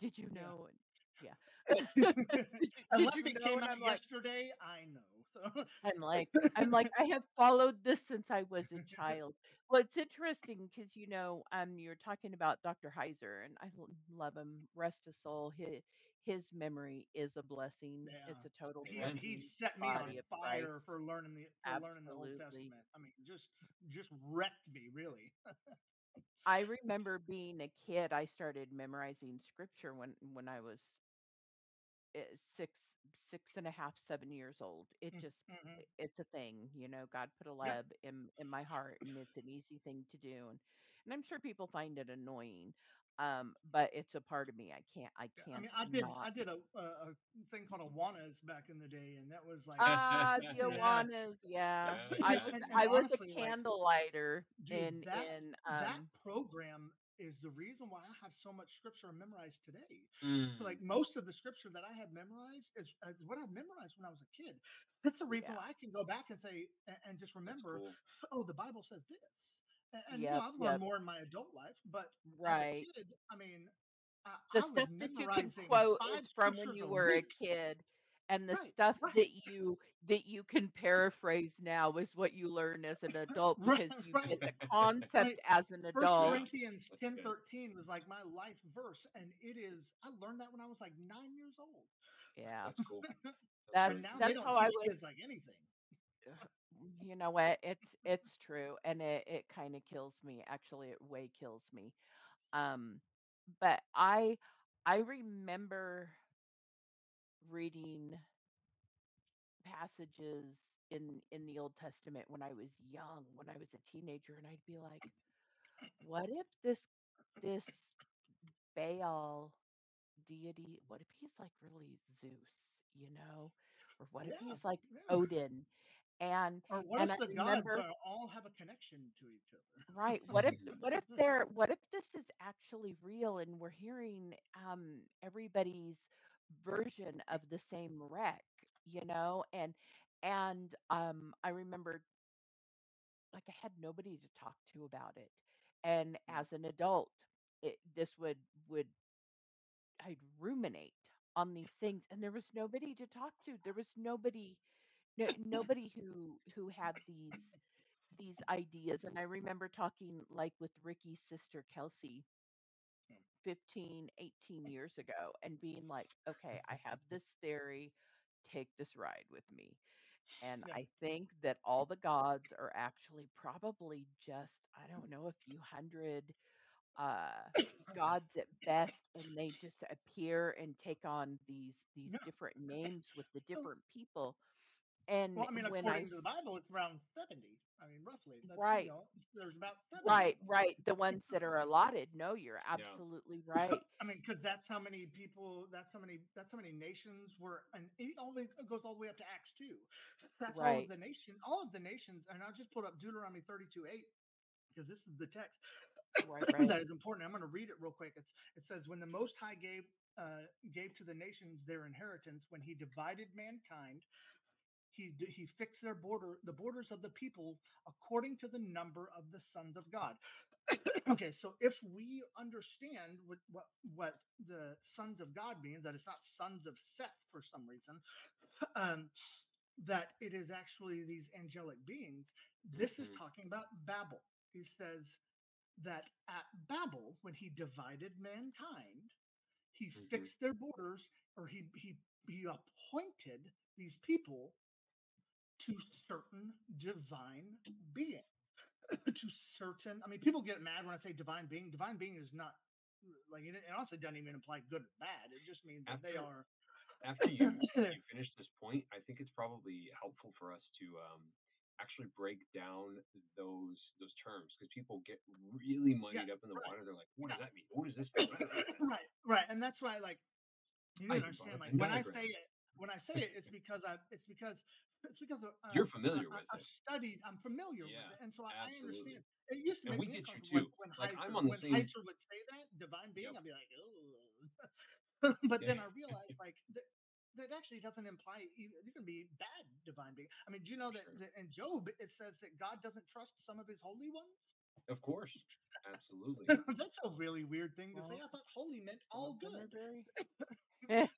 Speaker 2: did you know and yeah did,
Speaker 1: unless
Speaker 2: you
Speaker 1: it
Speaker 2: know
Speaker 1: came out
Speaker 2: like
Speaker 1: yesterday, I know. So
Speaker 2: I'm like, I'm like, I have followed this since I was a child. Well, it's interesting because you know, um, you're talking about Dr. Heiser, and I love him. Rest his soul. His his memory is a blessing.
Speaker 1: Yeah.
Speaker 2: It's a total
Speaker 1: blessing.
Speaker 3: Amen.
Speaker 1: he set me on fire for learning the for learning the Old Testament. I mean, just just wrecked me really.
Speaker 2: I remember being a kid. I started memorizing scripture when when I was uh, six six and a half seven years old it
Speaker 1: Mm,
Speaker 2: just
Speaker 1: mhm.
Speaker 2: it's a thing you know god put a lab in in my heart and it's an easy thing to do and, and i'm sure people find it annoying um but it's a part of me i can't i can't
Speaker 1: I mean, I did
Speaker 2: not
Speaker 1: I did a, a thing called Awanas back in the day, and that was like
Speaker 2: ah the Awanas, yeah
Speaker 3: Yeah,
Speaker 2: i was
Speaker 1: And, and
Speaker 2: i was
Speaker 1: honestly,
Speaker 2: a candle lighter in
Speaker 1: that
Speaker 2: in
Speaker 1: that
Speaker 2: um
Speaker 1: program is the reason why I have so much scripture memorized today.
Speaker 3: Mm.
Speaker 1: Like most of the scripture that I have memorized is, is what I memorized when I was a kid. That's the reason
Speaker 2: yeah
Speaker 1: why I can go back and say and, and just remember,
Speaker 3: cool.
Speaker 1: oh, the Bible says this. And, you know, I've learned
Speaker 2: yep
Speaker 1: more in my adult life, but as a
Speaker 2: right
Speaker 1: kid, I mean, I,
Speaker 2: the
Speaker 1: I
Speaker 2: stuff that you can quote is from when you were a kid and the
Speaker 1: Right,
Speaker 2: stuff
Speaker 1: right,
Speaker 2: that you that you can paraphrase now is what you learn as an adult
Speaker 1: right,
Speaker 2: because you
Speaker 1: right.
Speaker 2: get the concept as an adult
Speaker 3: Yeah,
Speaker 1: Corinthians ten thirteen was like my life verse, and it is. I learned that when I was like nine years old.
Speaker 2: yeah
Speaker 3: That's cool. That's
Speaker 2: that's how i was
Speaker 1: like anything.
Speaker 2: you know what it's it's true and it it kind of kills me actually it way kills me um but i i remember reading passages in in the Old Testament when I was young, when I was a teenager, and I'd be like, what if this this Baal deity, what if he's like really Zeus, you know? Or what if he's like
Speaker 1: yeah.
Speaker 2: Odin? And
Speaker 1: Or what
Speaker 2: and
Speaker 1: if
Speaker 2: I
Speaker 1: the
Speaker 2: remember
Speaker 1: uh, all have a connection to each other?
Speaker 2: Right. What if what if they're what if this is actually real and we're hearing um everybody's version of the same wreck, you know? And and um I remember like I had nobody to talk to about it. And as an adult, it this would would I'd ruminate on these things and there was nobody to talk to. There was nobody no, nobody who who had these these ideas and i remember talking like with ricky's sister kelsey
Speaker 1: Yeah.
Speaker 2: 15 18 years ago and being like okay i have this theory take this ride with me and
Speaker 1: Yeah.
Speaker 2: i think that all the gods are actually probably just i don't know a few hundred uh gods at best and they just appear and take on these these different names with the different people and
Speaker 1: well, I mean,
Speaker 2: when i
Speaker 1: according to the Bible, it's around seventy. I mean, roughly. That's you
Speaker 2: right
Speaker 1: know, there's about seventy.
Speaker 2: Right, right. The ones that are allotted. No, you're
Speaker 3: Yeah.
Speaker 2: absolutely right.
Speaker 1: I mean, because that's how many people, that's how many, that's how many nations were, and it always it goes all the way up to Acts two. That's all of the nation, all of the nations, and I'll just put up Deuteronomy thirty two eight because this is the text
Speaker 2: right, right.
Speaker 1: that is important. I'm going to read it real quick. It's, it says, "When the Most High gave uh, gave to the nations their inheritance, when He divided mankind, He He fixed their border, the borders of the people, according to the number of the sons of God." okay, so if we understand what, what what the sons of God means, that it's not sons of Seth for some reason, um, that it is actually these angelic beings. This is
Speaker 3: Mhm.
Speaker 1: talking about Babel. He says that at Babel, when he divided mankind, he
Speaker 3: Mhm.
Speaker 1: fixed their borders, or he he he appointed these people to certain divine beings. to certain. I mean, people get mad when I say divine being. Divine being is not like it it honestly doesn't even imply good or bad. It just means that they are.
Speaker 3: After you, you finish this point, I think it's probably helpful for us to um, actually break down those those terms because people get really muddied up in the
Speaker 1: right.
Speaker 3: water. They're like, "What
Speaker 1: Yeah.
Speaker 3: does that mean? What does this mean?" What does that mean?"
Speaker 1: right, right, and that's why like you
Speaker 3: I
Speaker 1: understand like when I say it when I say it it's because I it's because it's because of, uh,
Speaker 3: You're familiar
Speaker 1: I,
Speaker 3: with
Speaker 1: I've studied I'm familiar
Speaker 3: Yeah,
Speaker 1: with it and so I, I understand it used to
Speaker 3: And
Speaker 1: make me
Speaker 3: get you
Speaker 1: uncomfortable
Speaker 3: too.
Speaker 1: when, when
Speaker 3: Like,
Speaker 1: Heiser,
Speaker 3: I'm on the
Speaker 1: when
Speaker 3: same-
Speaker 1: Heiser would say that divine being
Speaker 3: Yep.
Speaker 1: I'd be like oh but then I realized like that that actually doesn't imply even, it can be bad divine being I mean do you know that,
Speaker 3: Sure.
Speaker 1: that in Job it says that God doesn't trust some of his holy ones
Speaker 3: Of course, absolutely.
Speaker 1: that's a really weird thing to say I thought holy meant all good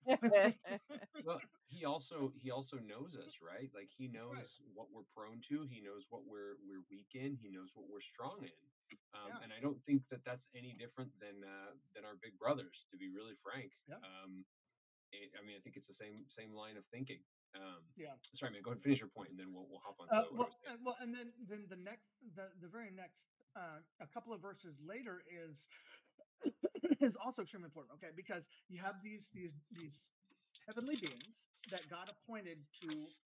Speaker 3: well, he also he also knows us, right? Like he knows what we're prone to. He knows what we're we're weak in. He knows what we're strong in. Um,
Speaker 1: Yeah.
Speaker 3: And I don't think that that's any different than uh, than our big brothers, to be really frank.
Speaker 1: Yeah.
Speaker 3: Um, it, I mean, I think it's the same same line of thinking. Um,
Speaker 1: Yeah.
Speaker 3: Sorry, man. Go ahead and finish your point, and then we'll we'll hop on.
Speaker 1: Uh,
Speaker 3: to what I
Speaker 1: well,
Speaker 3: was
Speaker 1: uh, well, and then then the next, the the very next, uh, a couple of verses later is is also extremely important. Okay, because you have these these these heavenly beings that God appointed to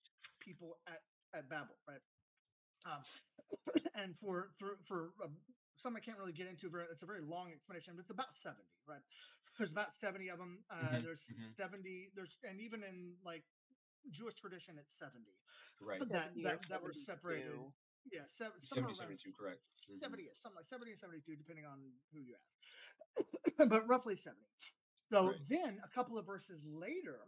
Speaker 1: people at at Babel, right? Um, and for for for um, some I can't really get into. Very, it's a very long explanation, but it's about seventy, right? There's about seventy of them. Uh,
Speaker 3: Mhm,
Speaker 1: there's
Speaker 3: mhm.
Speaker 1: seventy. There's and even in like Jewish tradition, it's seventy
Speaker 3: Right.
Speaker 1: that
Speaker 2: 70
Speaker 1: that, that were separated.
Speaker 2: 72.
Speaker 1: Yeah, seven, somewhere
Speaker 3: 70,
Speaker 1: around
Speaker 3: 72, correct. Mhm.
Speaker 1: 70 is something like 70 and 72, depending on who you ask. but roughly 70. So
Speaker 3: Right.
Speaker 1: then a couple of verses later,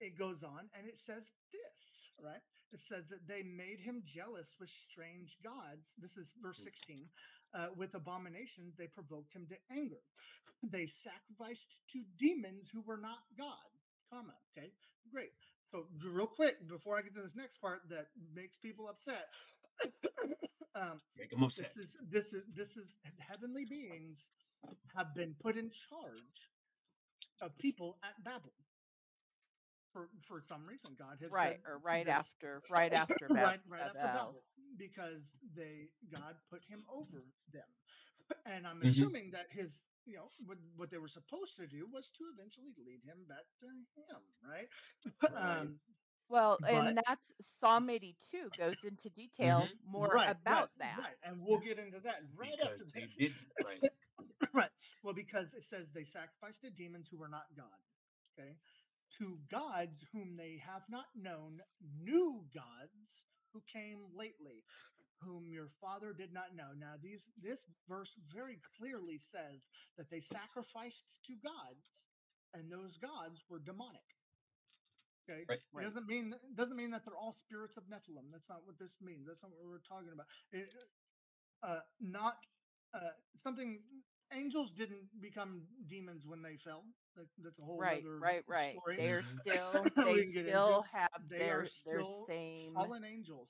Speaker 1: it goes on and it says this, right? It says that they made him jealous with strange gods. This is verse
Speaker 3: Mm.
Speaker 1: 16. Uh, with abominations, they provoked him to anger. They sacrificed to demons who were not God. Comma. Okay, great. So real quick, before I get to this next part that makes people upset, um,
Speaker 3: Make them upset.
Speaker 1: this is this is this is heavenly beings have been put in charge of people at Babel. For for some reason, God has
Speaker 2: right or right
Speaker 1: this-
Speaker 2: after right after
Speaker 1: right,
Speaker 2: Bab-
Speaker 1: right after
Speaker 2: Babel.
Speaker 1: Babel, because they God put him over them, and I'm
Speaker 3: Mhm.
Speaker 1: assuming that his you know what what they were supposed to do was to eventually lead him back to him, right?
Speaker 3: Right.
Speaker 1: Um,
Speaker 2: Well, and
Speaker 1: But-
Speaker 2: that's Psalm 82 goes into detail
Speaker 3: Mhm.
Speaker 2: more
Speaker 1: right,
Speaker 2: about
Speaker 1: right,
Speaker 2: that.
Speaker 1: right, and we'll get into that right
Speaker 3: because
Speaker 1: after
Speaker 3: they
Speaker 1: this.
Speaker 3: did right.
Speaker 1: right. Well, because it says they sacrificed to demons who were not God. Okay. To gods whom they have not known, new gods who came lately, whom your father did not know. Now, these this verse very clearly says that they sacrificed to gods, and those gods were demonic. Okay.
Speaker 3: Right.
Speaker 1: It
Speaker 2: Right.
Speaker 1: doesn't mean it doesn't mean that they're all spirits of Nephilim. That's not what this means. That's not what we're talking about. It, uh, not uh, something. Angels didn't become demons when they fell. That, that's a whole
Speaker 2: Right,
Speaker 1: other
Speaker 2: right, right.
Speaker 1: story.
Speaker 2: They are
Speaker 3: Mhm.
Speaker 2: still they
Speaker 1: can into
Speaker 2: still have
Speaker 1: They
Speaker 2: their
Speaker 1: are
Speaker 2: their
Speaker 1: still
Speaker 2: same
Speaker 1: fallen angels.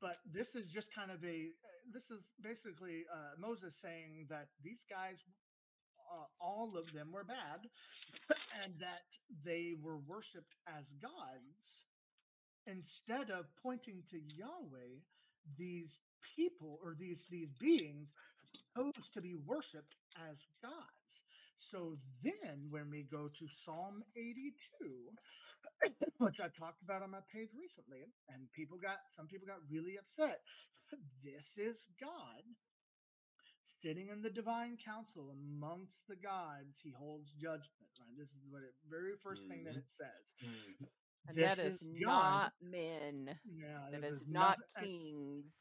Speaker 1: But this is just kind of a. This is basically uh, Moses saying that these guys, uh, all of them, were bad, and that they were worshipped as gods instead of pointing to Yahweh. These people or these these beings chose to be worshipped as gods. So then, when we go to Psalm 82, which I talked about on my page recently, and people got some people got really upset. This is God sitting in the divine council amongst the gods. He holds judgment. Right. This is what it very 1st thing that
Speaker 3: Mhm.
Speaker 1: it says.
Speaker 3: Mhm.
Speaker 2: and
Speaker 1: this
Speaker 2: that is,
Speaker 1: God.
Speaker 2: not men.
Speaker 1: Yeah,
Speaker 2: That
Speaker 1: this
Speaker 2: is not
Speaker 1: nothing- and-
Speaker 2: kings.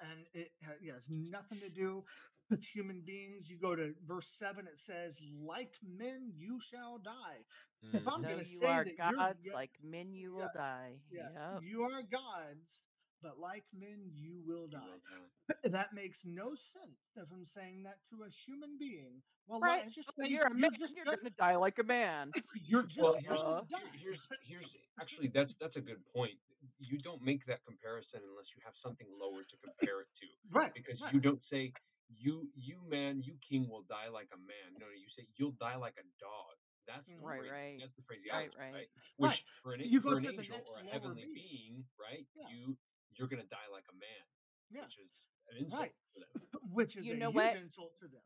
Speaker 1: and it ha- yeah, has nothing to do with human beings. You go to verse seven; it says, "Like men, you shall die." If I'm
Speaker 3: Mhm.
Speaker 2: Though
Speaker 1: gonna
Speaker 2: you
Speaker 1: say
Speaker 2: are
Speaker 1: that you're
Speaker 2: gods, like men you will
Speaker 1: Yeah,
Speaker 2: die.
Speaker 1: Yeah,
Speaker 2: Yep.
Speaker 1: you are gods, but like men, you will
Speaker 3: You
Speaker 1: die.
Speaker 3: will die.
Speaker 1: That makes no sense if I'm saying that to a human being. Well,
Speaker 2: Right.
Speaker 1: it's just
Speaker 2: Oh,
Speaker 1: saying
Speaker 2: you're a man.
Speaker 1: just
Speaker 2: You're
Speaker 1: gonna-
Speaker 2: gonna die like a man.
Speaker 1: you're just
Speaker 3: Well, here's,
Speaker 2: Uh,
Speaker 3: here's here's actually that's that's a good point. You don't make that comparison unless you have something lower to compare it to,
Speaker 1: right
Speaker 3: because
Speaker 1: right.
Speaker 3: you don't say you you man you king will die like a man. No, you say you'll die like a dog. That's the
Speaker 1: Mhm.
Speaker 2: Right,
Speaker 3: phrase-
Speaker 2: right.
Speaker 3: That's the phraseology,
Speaker 2: right.
Speaker 3: right? Which
Speaker 1: Right.
Speaker 3: for an,
Speaker 1: You go
Speaker 3: for an
Speaker 1: to the
Speaker 3: angel
Speaker 1: next
Speaker 3: or a heavenly
Speaker 1: being.
Speaker 3: being, right?
Speaker 1: Yeah.
Speaker 3: You you're gonna die like a man,
Speaker 1: Yeah.
Speaker 3: which is an insult
Speaker 1: Right.
Speaker 3: for them.
Speaker 1: which is
Speaker 2: You
Speaker 1: a
Speaker 2: know
Speaker 1: huge
Speaker 2: what?
Speaker 1: insult to them.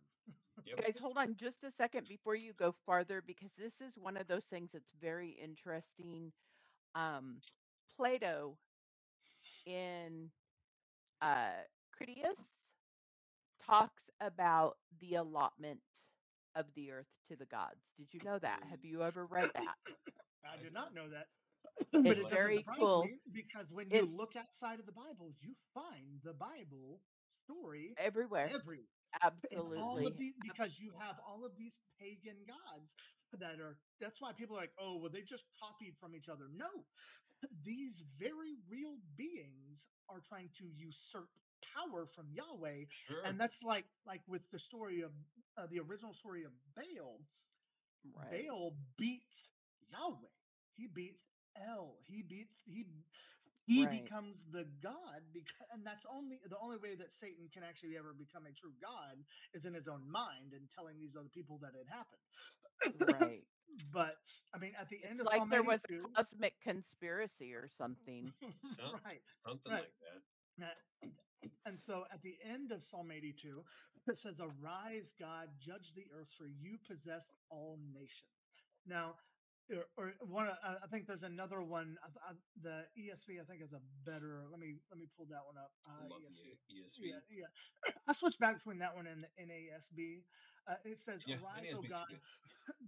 Speaker 3: Yep.
Speaker 2: Guys, hold on just a second before you go farther because this is one of those things that's very interesting. Um, Plato in uh, Critias talks about the allotment of the earth to the gods. Did you know that? Have you ever read that?
Speaker 1: I
Speaker 3: I
Speaker 1: did
Speaker 3: did
Speaker 1: not
Speaker 3: not.
Speaker 1: know that.
Speaker 2: It's
Speaker 1: but it
Speaker 2: very cool.
Speaker 1: because when you
Speaker 2: It
Speaker 1: look outside of the Bible, you find the Bible story
Speaker 2: everywhere.
Speaker 1: everywhere.
Speaker 2: Absolutely.
Speaker 1: these because you have all of these pagan gods that are that's why people are like oh well they just copied from each other no these very real beings are trying to usurp power from yahweh
Speaker 3: Sure.
Speaker 1: and that's like like with the story of uh, the original story of baal
Speaker 2: Right.
Speaker 1: baal beats yahweh he beats el he beats he he
Speaker 2: Right.
Speaker 1: becomes the god because and that's only the only way that satan can actually ever become a true god is in his own mind and telling these other people that it happened
Speaker 2: Right.
Speaker 1: but i mean at the
Speaker 2: It's
Speaker 1: end of
Speaker 2: like
Speaker 1: psalm
Speaker 2: there was a cosmic conspiracy or something.
Speaker 3: Yeah.
Speaker 1: right
Speaker 3: Something
Speaker 1: right.
Speaker 3: like that.
Speaker 1: And so at the end of Psalm 82, it says, Arise, God, judge the earth, for you possess all nations. Now, or, or one, of- I think there's another one. I, I, the ESV, I think, is a better. Let me let me pull that one up.
Speaker 3: I
Speaker 1: Uh, ESV.
Speaker 3: ESV.
Speaker 1: Yeah, yeah. I switched back between that one and the NASB. Uh, it says,
Speaker 3: Yeah,
Speaker 1: "Arise,
Speaker 3: NASB
Speaker 1: O God,
Speaker 3: good.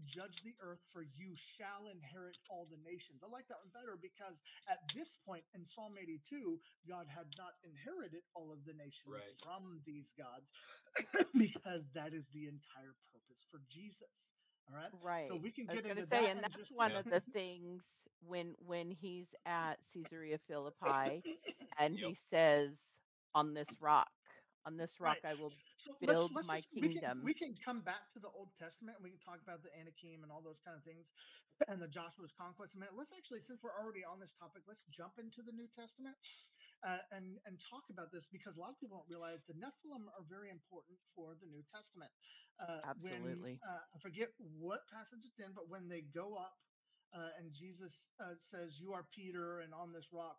Speaker 1: judge the earth, for you shall inherit all the nations." I like that one better because at this point in Psalm 82, God had not inherited all of the nations
Speaker 3: Right.
Speaker 1: from these gods, because that is the entire purpose for Jesus. All right.
Speaker 2: Right.
Speaker 1: So we can
Speaker 2: I was going to
Speaker 1: into
Speaker 2: say,
Speaker 1: that
Speaker 2: and that's
Speaker 1: just
Speaker 2: one
Speaker 3: Yeah.
Speaker 2: of the things when when he's at Caesarea Philippi and
Speaker 3: Yep.
Speaker 2: he says, "On this rock, on this rock,
Speaker 1: Right.
Speaker 2: I will
Speaker 1: So
Speaker 2: build
Speaker 1: let's let's
Speaker 2: my
Speaker 1: just we can
Speaker 2: kingdom."
Speaker 1: we can come back to the Old Testament and we can talk about the Anakim and all those kind of things and the Joshua's conquest a minute. Let's actually, since we're already on this topic, let's jump into the New Testament uh, and and talk about this because a lot of people don't realize the Nephilim are very important for the New Testament. Uh,
Speaker 2: Absolutely.
Speaker 1: When, uh, I forget what passage it's in, but when they go up. Uh, and Jesus uh, says, "You are Peter, and on this rock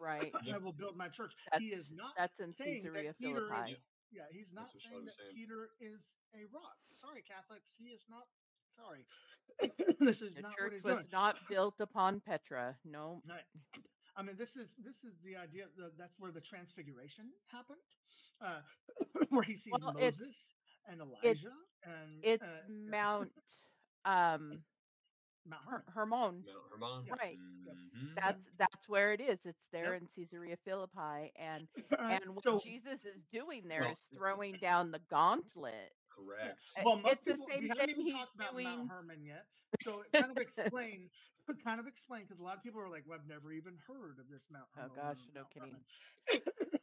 Speaker 2: Right.
Speaker 1: I will build my church."
Speaker 2: That's
Speaker 1: he is not
Speaker 2: that's in Caesarea
Speaker 1: that Peter
Speaker 2: Philippi.
Speaker 1: is yeah, he's not
Speaker 3: That's
Speaker 1: saying that
Speaker 3: saying.
Speaker 1: Peter is a rock. Sorry, Catholics, he is not. Sorry, this is
Speaker 2: The
Speaker 1: not what
Speaker 2: church
Speaker 1: he's
Speaker 2: was
Speaker 1: doing.
Speaker 2: not built upon Petra. No.
Speaker 1: Right. I mean, this is this is the idea that that's where the transfiguration happened, uh, where he sees
Speaker 2: Well,
Speaker 1: Moses and
Speaker 2: it's
Speaker 1: Elijah and
Speaker 2: it's
Speaker 1: uh,
Speaker 2: Mount um
Speaker 1: Mount
Speaker 2: Her-
Speaker 1: Hermon.
Speaker 2: Hermon.
Speaker 3: Mount Hermon.
Speaker 1: Yeah.
Speaker 2: Right.
Speaker 1: Yep.
Speaker 3: hmm
Speaker 2: That's that's where it is. It's there
Speaker 1: Yep.
Speaker 2: in Caesarea Philippi, and
Speaker 1: All right.
Speaker 2: and what
Speaker 1: So,
Speaker 2: Jesus is doing there
Speaker 3: Well,
Speaker 2: is throwing down the gauntlet.
Speaker 3: correct.
Speaker 2: Uh,
Speaker 1: well, most
Speaker 2: It's the
Speaker 1: people we
Speaker 2: same
Speaker 1: haven't
Speaker 2: thing
Speaker 1: even
Speaker 2: he's
Speaker 1: talked about Mount
Speaker 2: doing.
Speaker 1: Hermon yet. So kind of explain, kind of explain, because a lot of people are like, "Well, I've never even heard of this Mount
Speaker 2: Oh gosh, no
Speaker 1: Mount
Speaker 2: kidding.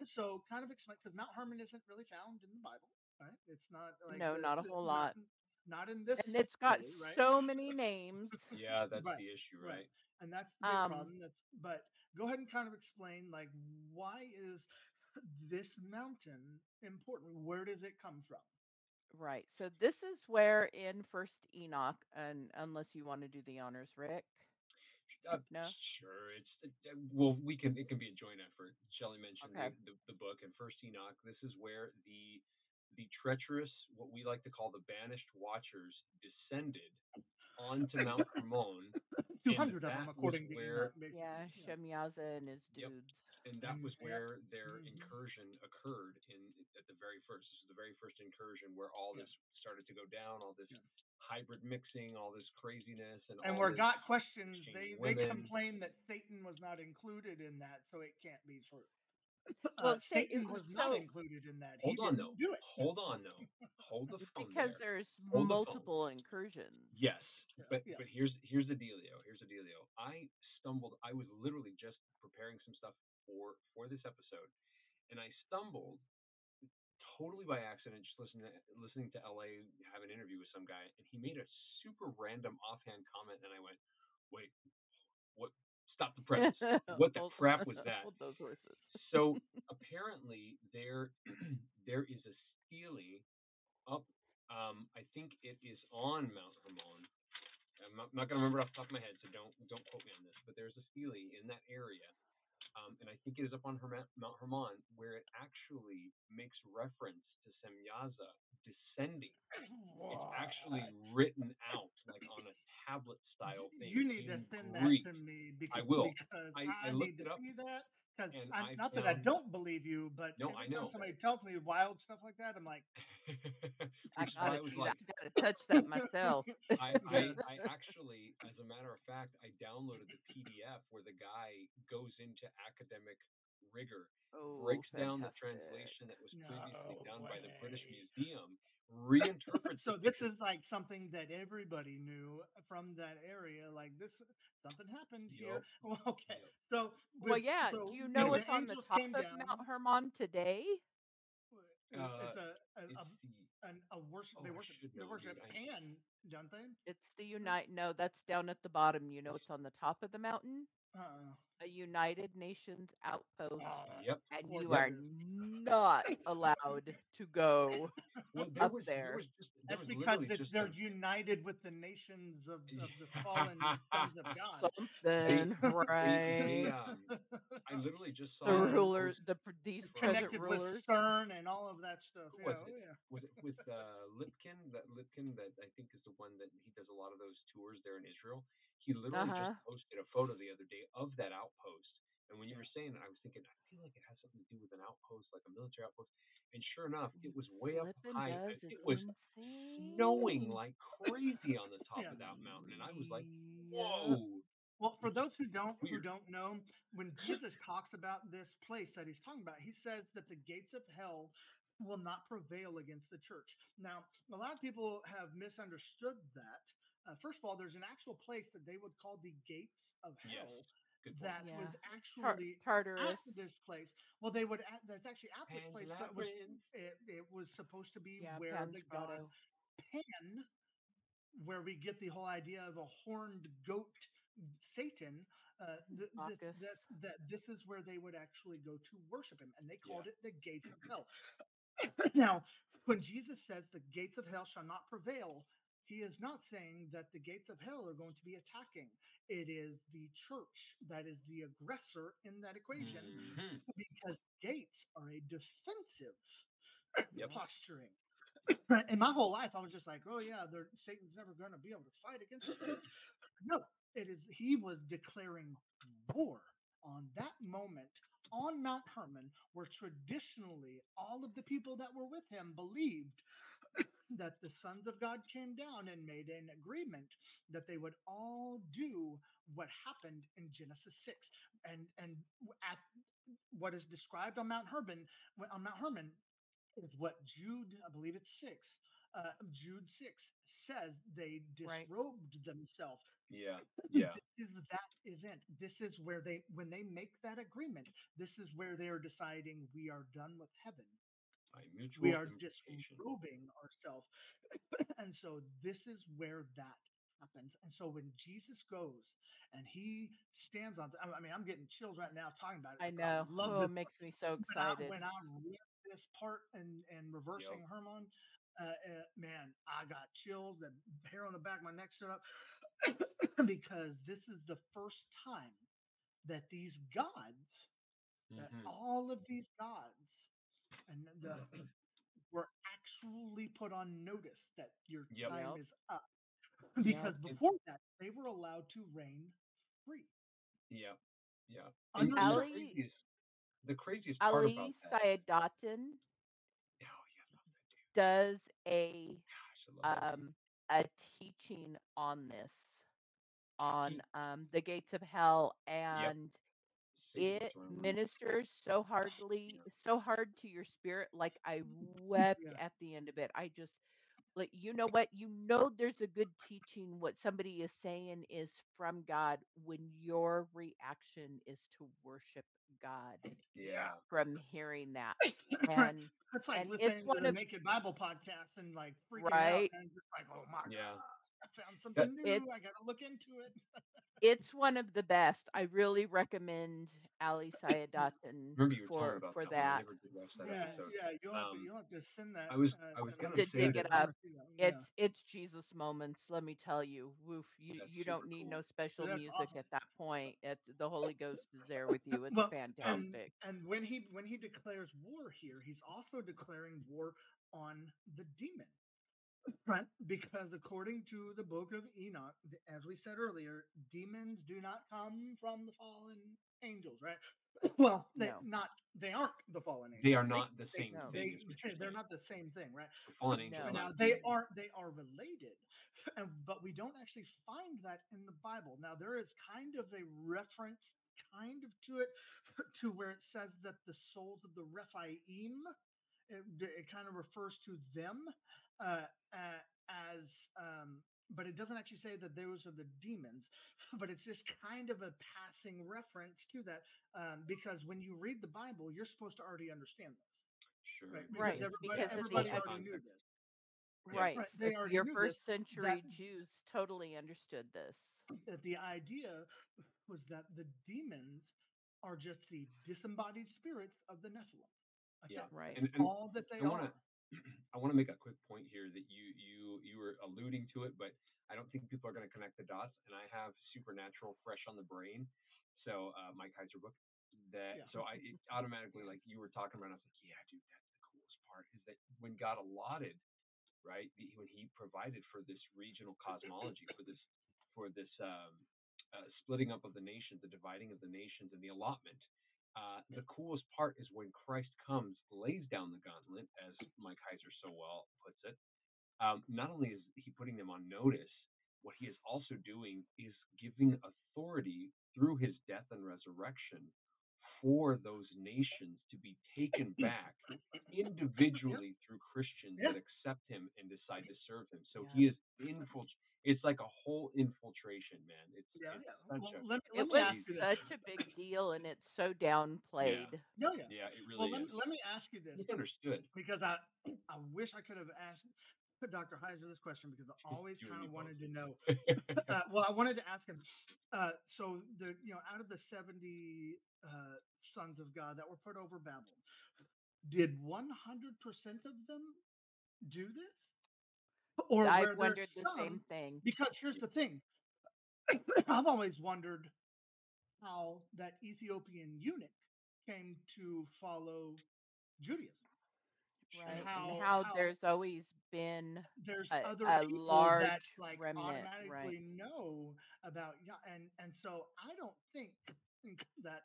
Speaker 1: So kind of explain, because Mount Hermon isn't really found in the Bible, right? It's not like
Speaker 2: No,
Speaker 1: the,
Speaker 2: not a whole
Speaker 1: not
Speaker 2: lot.
Speaker 1: not in this
Speaker 2: And it's got
Speaker 1: story, right?
Speaker 2: so many names.
Speaker 3: Yeah, that's
Speaker 1: Right,
Speaker 3: the issue,
Speaker 1: right.
Speaker 3: right?
Speaker 1: And that's the big
Speaker 2: Um,
Speaker 1: problem. That's but go ahead and kind of explain like why is this mountain important? Where does it come from?
Speaker 2: right. So this is where in First Enoch, and unless you want to do the honors, Rick.
Speaker 3: Uh,
Speaker 2: No.
Speaker 3: Sure, it's uh, well, we can. It can be a joint effort. Shelley mentioned
Speaker 2: Okay.
Speaker 3: the, the, the book and First Enoch. This is where the the treacherous, what we like to call the banished watchers, descended onto Mount Hermon,
Speaker 1: Two hundred of them, according to
Speaker 3: where
Speaker 1: Enoch, basically.
Speaker 2: Yeah,
Speaker 1: Yeah.
Speaker 2: Shemyaza and his dudes.
Speaker 3: Yep.
Speaker 2: dudes.
Speaker 3: and that
Speaker 1: Mm,
Speaker 3: was where their
Speaker 1: Mhm.
Speaker 3: incursion occurred in at the very first. This is the very first incursion where all
Speaker 1: Yeah.
Speaker 3: this started to go down, all this
Speaker 1: Yeah.
Speaker 3: Hybrid mixing, all this craziness, and
Speaker 1: And
Speaker 3: all
Speaker 1: where
Speaker 3: this
Speaker 1: God questions,
Speaker 3: exchanging
Speaker 1: they they complain that Satan was not included in that, so it can't be true.
Speaker 2: Well,
Speaker 1: Uh,
Speaker 2: say-
Speaker 1: Satan was not
Speaker 2: so-
Speaker 1: included in that.
Speaker 3: Hold
Speaker 1: he
Speaker 3: on,
Speaker 1: didn't
Speaker 3: though.
Speaker 1: do it.
Speaker 3: Hold on, though. Hold the phone
Speaker 2: Because
Speaker 3: there.
Speaker 2: there's
Speaker 3: Hold the
Speaker 2: multiple incursions.
Speaker 3: Yes, but
Speaker 1: yeah.
Speaker 3: but here's here's the dealio. Here's the dealio. I stumbled. I was literally just preparing some stuff for for this episode, and I stumbled totally by accident, just listening to listening to LA have an interview with some guy, and he made a super random offhand comment, and I went, "Wait, what? Stop the press! What the crap was that?"
Speaker 2: Hold those horses.
Speaker 3: so apparently there there is a stele up um i think it is on mount hermon i'm not, not going to remember off the top of my head so don't don't quote me on this but there's a stele in that area um, and I think it is up on Herma- Mount Hermon, where it actually makes reference to Semyaza descending. It's actually written out like on a tablet style thing.
Speaker 1: You need to send
Speaker 3: Greek.
Speaker 1: that to me because,
Speaker 3: will.
Speaker 1: because
Speaker 3: I-
Speaker 1: I,
Speaker 3: I
Speaker 1: need
Speaker 3: looked
Speaker 1: to
Speaker 3: it up,
Speaker 1: see that. Because
Speaker 3: and
Speaker 1: I'm, not that I don't believe you, but
Speaker 3: No, I know.
Speaker 1: somebody tells me wild stuff like that, I'm like,
Speaker 2: I
Speaker 3: Which is why
Speaker 2: gotta
Speaker 3: I was
Speaker 2: see
Speaker 3: like,
Speaker 2: that. I gotta touch that myself.
Speaker 3: I, I, I actually, as a matter of fact, I downloaded the PDF where the guy goes into academic rigor,
Speaker 2: Oh,
Speaker 3: breaks down the translation that was previously
Speaker 1: No
Speaker 3: done by the British. Museum, reinterprets.
Speaker 1: so this is like something that everybody knew from that area. Like this, something happened here. Well, okay,
Speaker 3: Yup.
Speaker 1: so
Speaker 2: Well, yeah.
Speaker 1: so
Speaker 2: Do you know
Speaker 1: the
Speaker 2: it's on the top of
Speaker 1: down,
Speaker 2: Mount Hermon today?
Speaker 1: it's
Speaker 3: Uh,
Speaker 1: a a,
Speaker 3: It's
Speaker 1: a,
Speaker 3: the,
Speaker 1: an, a worship.
Speaker 3: Oh,
Speaker 1: they worship.
Speaker 3: should
Speaker 1: They worship
Speaker 3: dude. I-
Speaker 1: Pan, don't they?
Speaker 2: It's the Unite. No, that's down at the bottom. You know, it's on the top of the mountain.
Speaker 1: Uh,
Speaker 2: A United Nations outpost,
Speaker 3: yep.
Speaker 2: and you are not allowed to go.
Speaker 3: Well, there
Speaker 2: Up
Speaker 3: was,
Speaker 2: there.
Speaker 3: was just, there
Speaker 1: that's
Speaker 3: was
Speaker 1: because it-
Speaker 3: just
Speaker 1: they're
Speaker 3: a-
Speaker 1: united with the nations of, of the fallen sons of God.
Speaker 2: Something,
Speaker 3: they,
Speaker 2: right?
Speaker 3: um, I literally just saw
Speaker 2: The rulers,
Speaker 3: post
Speaker 2: the these present
Speaker 1: Connected
Speaker 2: rulers.
Speaker 1: with CERN and all of that stuff.
Speaker 3: Who was
Speaker 1: yeah,
Speaker 3: it?
Speaker 1: oh, yeah.
Speaker 3: with with uh, Lipkin. That Lipkin that I think is the one that he does a lot of those tours there in Israel. He literally
Speaker 2: Uh-huh.
Speaker 3: just posted a photo the other day of that outpost. And when you were saying it, I was thinking, I feel like it has something to do with an outpost, like a military outpost. And sure enough, it was way up
Speaker 2: Flippin'
Speaker 3: high.
Speaker 2: does,
Speaker 3: It
Speaker 2: it's
Speaker 3: was snowing like crazy on the top
Speaker 1: Yeah.
Speaker 3: of that mountain, and I was like, "Whoa!"
Speaker 1: Well, for those who don't who don't know, when Jesus talks about this place that he's talking about, he says that the gates of hell will not prevail against the church. Now, a lot of people have misunderstood that. Uh, first of all, there's an actual place that they would call the gates of hell
Speaker 3: good point.
Speaker 1: that
Speaker 2: Yeah.
Speaker 1: was
Speaker 2: Tar-
Speaker 1: actually
Speaker 2: Tartarus.
Speaker 1: at this place. Well, they would at, that's actually at this
Speaker 3: Pan's
Speaker 1: place that was it, it was supposed to be
Speaker 2: Yeah,
Speaker 1: where the god
Speaker 2: Pan's
Speaker 1: Pan, where we get the whole idea of a horned goat Satan. Uh, th- this, that, that this is where they would actually go to worship him, and they
Speaker 3: Yeah.
Speaker 1: called it the gates of hell. now, when Jesus says the gates of hell shall not prevail, he is not saying that the gates of hell are going to be attacking. It is the church that is the aggressor in that equation
Speaker 3: Mhm.
Speaker 1: because gates are a defensive
Speaker 3: Yep.
Speaker 1: posturing. In my whole life, I was just like, "Oh yeah, Satan's never going to be able to fight against the church." No, it is. He was declaring war on that moment on Mount Hermon, where traditionally all of the people that were with him believed that the sons of God came down and made an agreement that they would all do what happened in Genesis six, and and at what is described on Mount Hermon on Mount Hermon is what Jude, I believe it's six, uh, Jude six says they
Speaker 2: Right.
Speaker 1: disrobed themselves.
Speaker 3: Yeah, yeah.
Speaker 1: This is that event. This is where they, when they make that agreement, this is where they are deciding we are done with heaven.
Speaker 3: By mutual
Speaker 1: We are disrobing ourselves. and so this is where that happens. And so when Jesus goes and he stands on, I mean, I'm getting chills right now talking about it.
Speaker 2: i know.
Speaker 1: love
Speaker 2: Oh, it makes me so
Speaker 1: when I,
Speaker 2: excited.
Speaker 1: when I read this part and and reversing Hermon, uh, uh, man, I got chills. The hair on the back of my neck stood up because this is the first time that these gods, that
Speaker 3: Mhm.
Speaker 1: all of these gods, and the were actually put on notice that your
Speaker 3: Yep.
Speaker 1: time
Speaker 2: Yep.
Speaker 1: is up. Because
Speaker 3: And-
Speaker 1: before that, they were allowed to reign free.
Speaker 3: Yeah, yeah.
Speaker 1: Under
Speaker 3: And the
Speaker 2: Ali-
Speaker 3: craziest, the craziest part
Speaker 2: Ali
Speaker 3: about.
Speaker 2: Siadatan
Speaker 3: Oh, yeah, love that
Speaker 2: does a
Speaker 3: Gosh, I love that dude.
Speaker 2: um a teaching on this on um the gates of hell and
Speaker 3: Satan's
Speaker 2: it ministers so hardly so hard to your spirit like i wept
Speaker 1: Yeah.
Speaker 2: at the end of it i just like you know what you know there's a good teaching what somebody is saying is from god when your reaction is to worship god
Speaker 3: Yeah.
Speaker 2: from hearing that and
Speaker 1: It's like
Speaker 2: and it's one
Speaker 1: to the
Speaker 2: of-
Speaker 1: Naked Bible podcast and like freaking
Speaker 2: Right.
Speaker 1: out and just like, oh my
Speaker 3: Yeah.
Speaker 1: god. I found something new.
Speaker 2: It's
Speaker 1: I gotta look into it.
Speaker 2: it's one of the best. I really recommend Ali Siadatan
Speaker 3: Remember you were talking
Speaker 2: for for
Speaker 3: that
Speaker 2: that.
Speaker 3: never did watch that
Speaker 1: yeah,
Speaker 3: episode.
Speaker 1: yeah. You'll have to
Speaker 3: Um,
Speaker 1: you'll have to send that.
Speaker 3: I was
Speaker 1: Uh,
Speaker 3: I was gonna
Speaker 2: To
Speaker 3: say
Speaker 2: dig
Speaker 3: that
Speaker 2: it up.
Speaker 1: wanna see that one, Yeah,
Speaker 2: It's it's Jesus moments, let me tell you. Woof, you
Speaker 3: that's
Speaker 2: you don't need
Speaker 3: cool.
Speaker 2: no special
Speaker 1: that's
Speaker 2: music
Speaker 1: awesome.
Speaker 2: at that point. It's the Holy Ghost is there with you. It's
Speaker 1: Well,
Speaker 3: Um,
Speaker 1: and
Speaker 2: fantastic.
Speaker 1: and when he when he declares war here, he's also declaring war on the demon, right? Because according to the book of Enoch, as we said earlier, demons do not come from the fallen angels, right? Well, they
Speaker 2: No.
Speaker 1: not they aren't the fallen angels.
Speaker 3: They are not the same
Speaker 2: No.
Speaker 3: thing.
Speaker 1: they,
Speaker 3: is what you're
Speaker 1: they're not the same thing, right?
Speaker 3: The fallen angels
Speaker 2: No.
Speaker 1: Now they are they are related, and, but we don't actually find that in the Bible. Now there is kind of a reference, kind of to it, to where it says that the souls of the Rephaim, it, it kind of refers to them uh, uh, as, um, but it doesn't actually say that those are the demons. But it's just kind of a passing reference to that, um, because when you read the Bible, you're supposed to already understand this,
Speaker 3: Sure.
Speaker 1: right? Because
Speaker 2: Right,
Speaker 1: everybody,
Speaker 2: because the
Speaker 1: everybody
Speaker 2: ex-
Speaker 1: already knew this.
Speaker 3: Yeah.
Speaker 2: Right.
Speaker 1: Right, they already
Speaker 2: Your first
Speaker 1: this,
Speaker 2: century
Speaker 1: that-
Speaker 2: Jews totally understood this.
Speaker 1: that the idea was that the demons are just the disembodied spirits of the Nephilim.
Speaker 3: Yeah.
Speaker 2: Right.
Speaker 3: And, and
Speaker 1: all that they
Speaker 3: I wanna-
Speaker 1: are.
Speaker 3: I want to make a quick point here that you you you were alluding to it, but I don't think people are going to connect the dots. And I have Supernatural fresh on the brain, so uh, Mike Heiser book. That
Speaker 1: Yeah.
Speaker 3: so I it automatically like you were talking about. I was like, yeah, dude, that's the coolest part is that when God allotted, right, the, when He provided for this regional cosmology, for this for this um, uh, splitting up of the nations, the dividing of the nations, and the allotment. Uh, the coolest part is when Christ comes, lays down the gauntlet, as Mike Heiser so well puts it. Um, not only is he putting them on notice, what he is also doing is giving authority through his death and resurrection for those nations to be taken back individually through Christians
Speaker 1: Yeah.
Speaker 3: that accept him and decide to serve him. So
Speaker 2: Yeah.
Speaker 3: he is infiltrating. It's like a whole infiltration, man. It's,
Speaker 1: Yeah,
Speaker 3: it's
Speaker 1: yeah.
Speaker 3: such
Speaker 1: Well,
Speaker 3: a
Speaker 1: let,
Speaker 2: It
Speaker 1: let me
Speaker 2: was
Speaker 1: ask you this.
Speaker 2: such a big deal and it's so downplayed.
Speaker 1: No, yeah.
Speaker 3: yeah, it
Speaker 1: Well,
Speaker 3: really
Speaker 1: let,
Speaker 3: is.
Speaker 1: me- let me ask you this
Speaker 3: Misunderstood.
Speaker 1: because I I wish I could have asked Dr. Heiser this question because I always kind of wanted to know. uh, well, I wanted to ask him. Uh, so the you know out of the seventy uh, sons of God that were put over Babel, did one hundred percent of them do this, or
Speaker 2: I wondered the
Speaker 1: some-
Speaker 2: same thing.
Speaker 1: Because here's the thing, I've always wondered how that Ethiopian eunuch came to follow Judaism.
Speaker 2: Right. And
Speaker 1: how-
Speaker 2: how,
Speaker 1: how-
Speaker 2: there's always been
Speaker 1: there's
Speaker 2: a-
Speaker 1: other
Speaker 2: a
Speaker 1: people that
Speaker 2: large
Speaker 1: like
Speaker 2: remnant, right.
Speaker 1: automatically know about and and so i don't think think that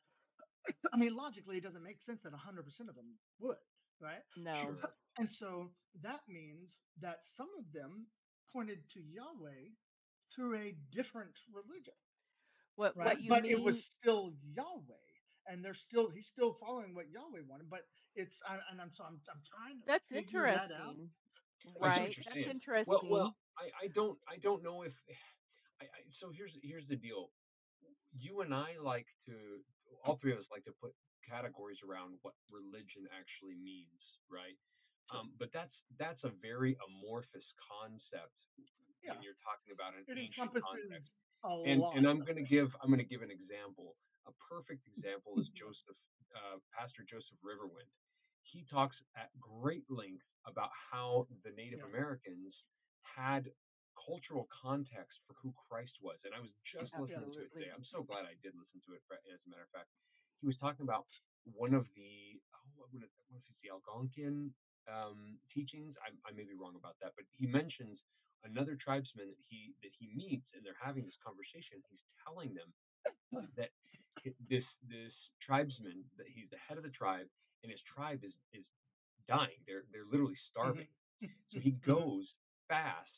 Speaker 1: i mean logically it doesn't make sense that 100% of them would right
Speaker 2: no.
Speaker 3: Sure.
Speaker 1: and so that means that some of them pointed to yahweh through a different religion
Speaker 2: What
Speaker 1: right
Speaker 2: what you
Speaker 1: but
Speaker 2: mean
Speaker 1: it was still yahweh and they're still he's still following what yahweh wanted but it's I, and i'm so i'm, I'm trying to
Speaker 2: that's
Speaker 1: figure that out.
Speaker 2: interesting. Right. That's
Speaker 3: saying.
Speaker 2: interesting.
Speaker 3: Well, well, I, I don't, I don't know if. I, I, so here's here's the deal. You and I like to, all three of us like to put categories around what religion actually means, right? Um, but that's that's a very amorphous concept
Speaker 1: Yeah.
Speaker 3: when you're talking about an
Speaker 1: it
Speaker 3: ancient
Speaker 1: encompasses
Speaker 3: context.
Speaker 1: a
Speaker 3: and
Speaker 1: lot
Speaker 3: and I'm going to give I'm going to give an example. A perfect example is Joseph, uh, Pastor Joseph Riverwind. He talks at great length about how the Native
Speaker 1: Yeah.
Speaker 3: Americans had cultural context for who Christ was, and I was just listening to it today. I'm so glad I did listen to it. As a matter of fact, he was talking about one of the oh, it, what if it's the Algonquin um, teachings? I, I may be wrong about that, but he mentions another tribesman that he that he meets and they're having this conversation he's telling them that this this tribesman that he's the head of the tribe and his tribe is is dying. They're they're literally starving. So he
Speaker 1: Mhm.
Speaker 3: goes fasts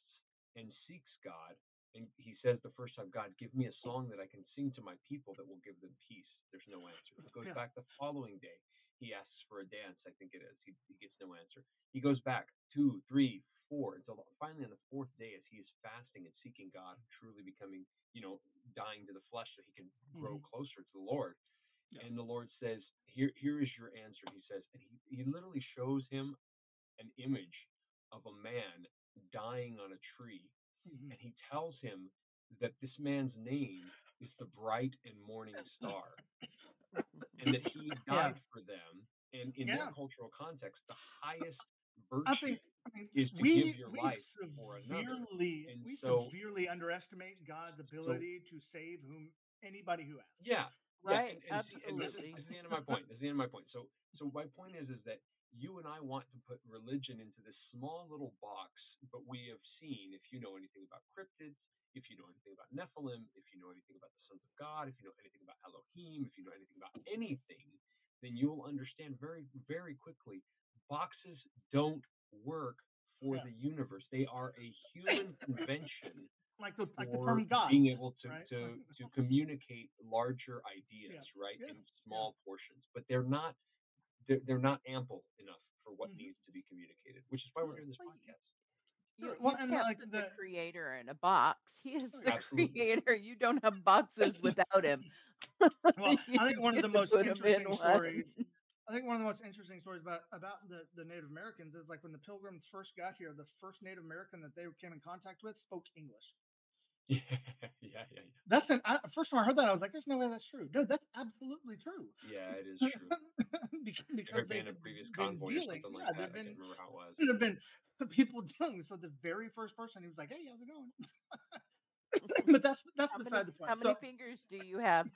Speaker 3: and seeks god and he says the first time god give me a song that i can sing to my people that will give them peace. There's no answer. He goes
Speaker 1: Yeah.
Speaker 3: back the following day. He asks for a dance i think it is. He, he gets no answer. He goes back two three four until finally on the fourth day as he is fasting and seeking god truly becoming you know dying to the flesh so he can grow
Speaker 1: Mhm.
Speaker 3: closer to the lord
Speaker 1: Yeah.
Speaker 3: and the lord says here here is your answer he says and he, he literally shows him an image of a man dying on a tree
Speaker 1: Mhm.
Speaker 3: and he tells him that this man's name is the bright and morning star, and that he died for them. And in
Speaker 1: Yeah.
Speaker 3: their cultural context, the highest virtue
Speaker 1: think I mean,
Speaker 3: is to
Speaker 1: we,
Speaker 3: give your
Speaker 1: we
Speaker 3: life for another.
Speaker 1: severely
Speaker 3: And
Speaker 1: we
Speaker 3: so-
Speaker 1: severely underestimate God's ability to save whom anybody who asks.
Speaker 3: Yeah,
Speaker 2: Right,
Speaker 3: Yeah, and, and, see, and this, is,
Speaker 2: absolutely.
Speaker 3: this is the end of my point. This is the end of my point. So, so my point is, is that you and I want to put religion into this small little box, but we have seen, if you know anything about cryptids, if you know anything about Nephilim, if you know anything about the sons of God, if you know anything about Elohim, if you know anything about anything, then you'll understand very, very quickly. Boxes don't work for
Speaker 1: Yeah.
Speaker 3: the universe. They are a human convention
Speaker 1: Like the like the term God.
Speaker 3: being able to,
Speaker 1: right?
Speaker 3: to to communicate larger ideas, right,
Speaker 1: yeah,
Speaker 3: in small portions. But they're not they're, they're not ample enough for what
Speaker 1: Mhm.
Speaker 3: needs to be communicated, which is why we're doing this podcast.
Speaker 2: You,
Speaker 1: Sure. Well,
Speaker 2: you
Speaker 1: and,
Speaker 2: can't
Speaker 1: like,
Speaker 2: put
Speaker 1: the-
Speaker 2: the creator in a box. He is
Speaker 1: Oh,
Speaker 2: the
Speaker 3: Absolutely.
Speaker 2: creator. You don't have boxes without him.
Speaker 1: Well, I think one of the most
Speaker 2: put 'em in
Speaker 1: interesting
Speaker 2: one.
Speaker 1: stories I think one of the most interesting stories about about the, the Native Americans is like when the Pilgrims first got here, the first Native American that they came in contact with spoke English.
Speaker 3: Yeah, yeah, yeah,
Speaker 1: That's an I, first time I heard that I was like, "There's no way that's true." No, that's absolutely true.
Speaker 3: yeah. Yeah, it is true.
Speaker 1: because
Speaker 3: There
Speaker 1: because
Speaker 3: had
Speaker 1: they've
Speaker 3: a previous
Speaker 1: been
Speaker 3: convoy or
Speaker 1: dealing,
Speaker 3: something
Speaker 1: yeah,
Speaker 3: like that. I
Speaker 1: they've
Speaker 3: can't
Speaker 1: been
Speaker 3: remember how it was.
Speaker 1: there have been people dealing. So the very first person, he was like, "Hey, how's it going?" but that's that's
Speaker 2: How many,
Speaker 1: beside the point.
Speaker 2: how many fingers do you have?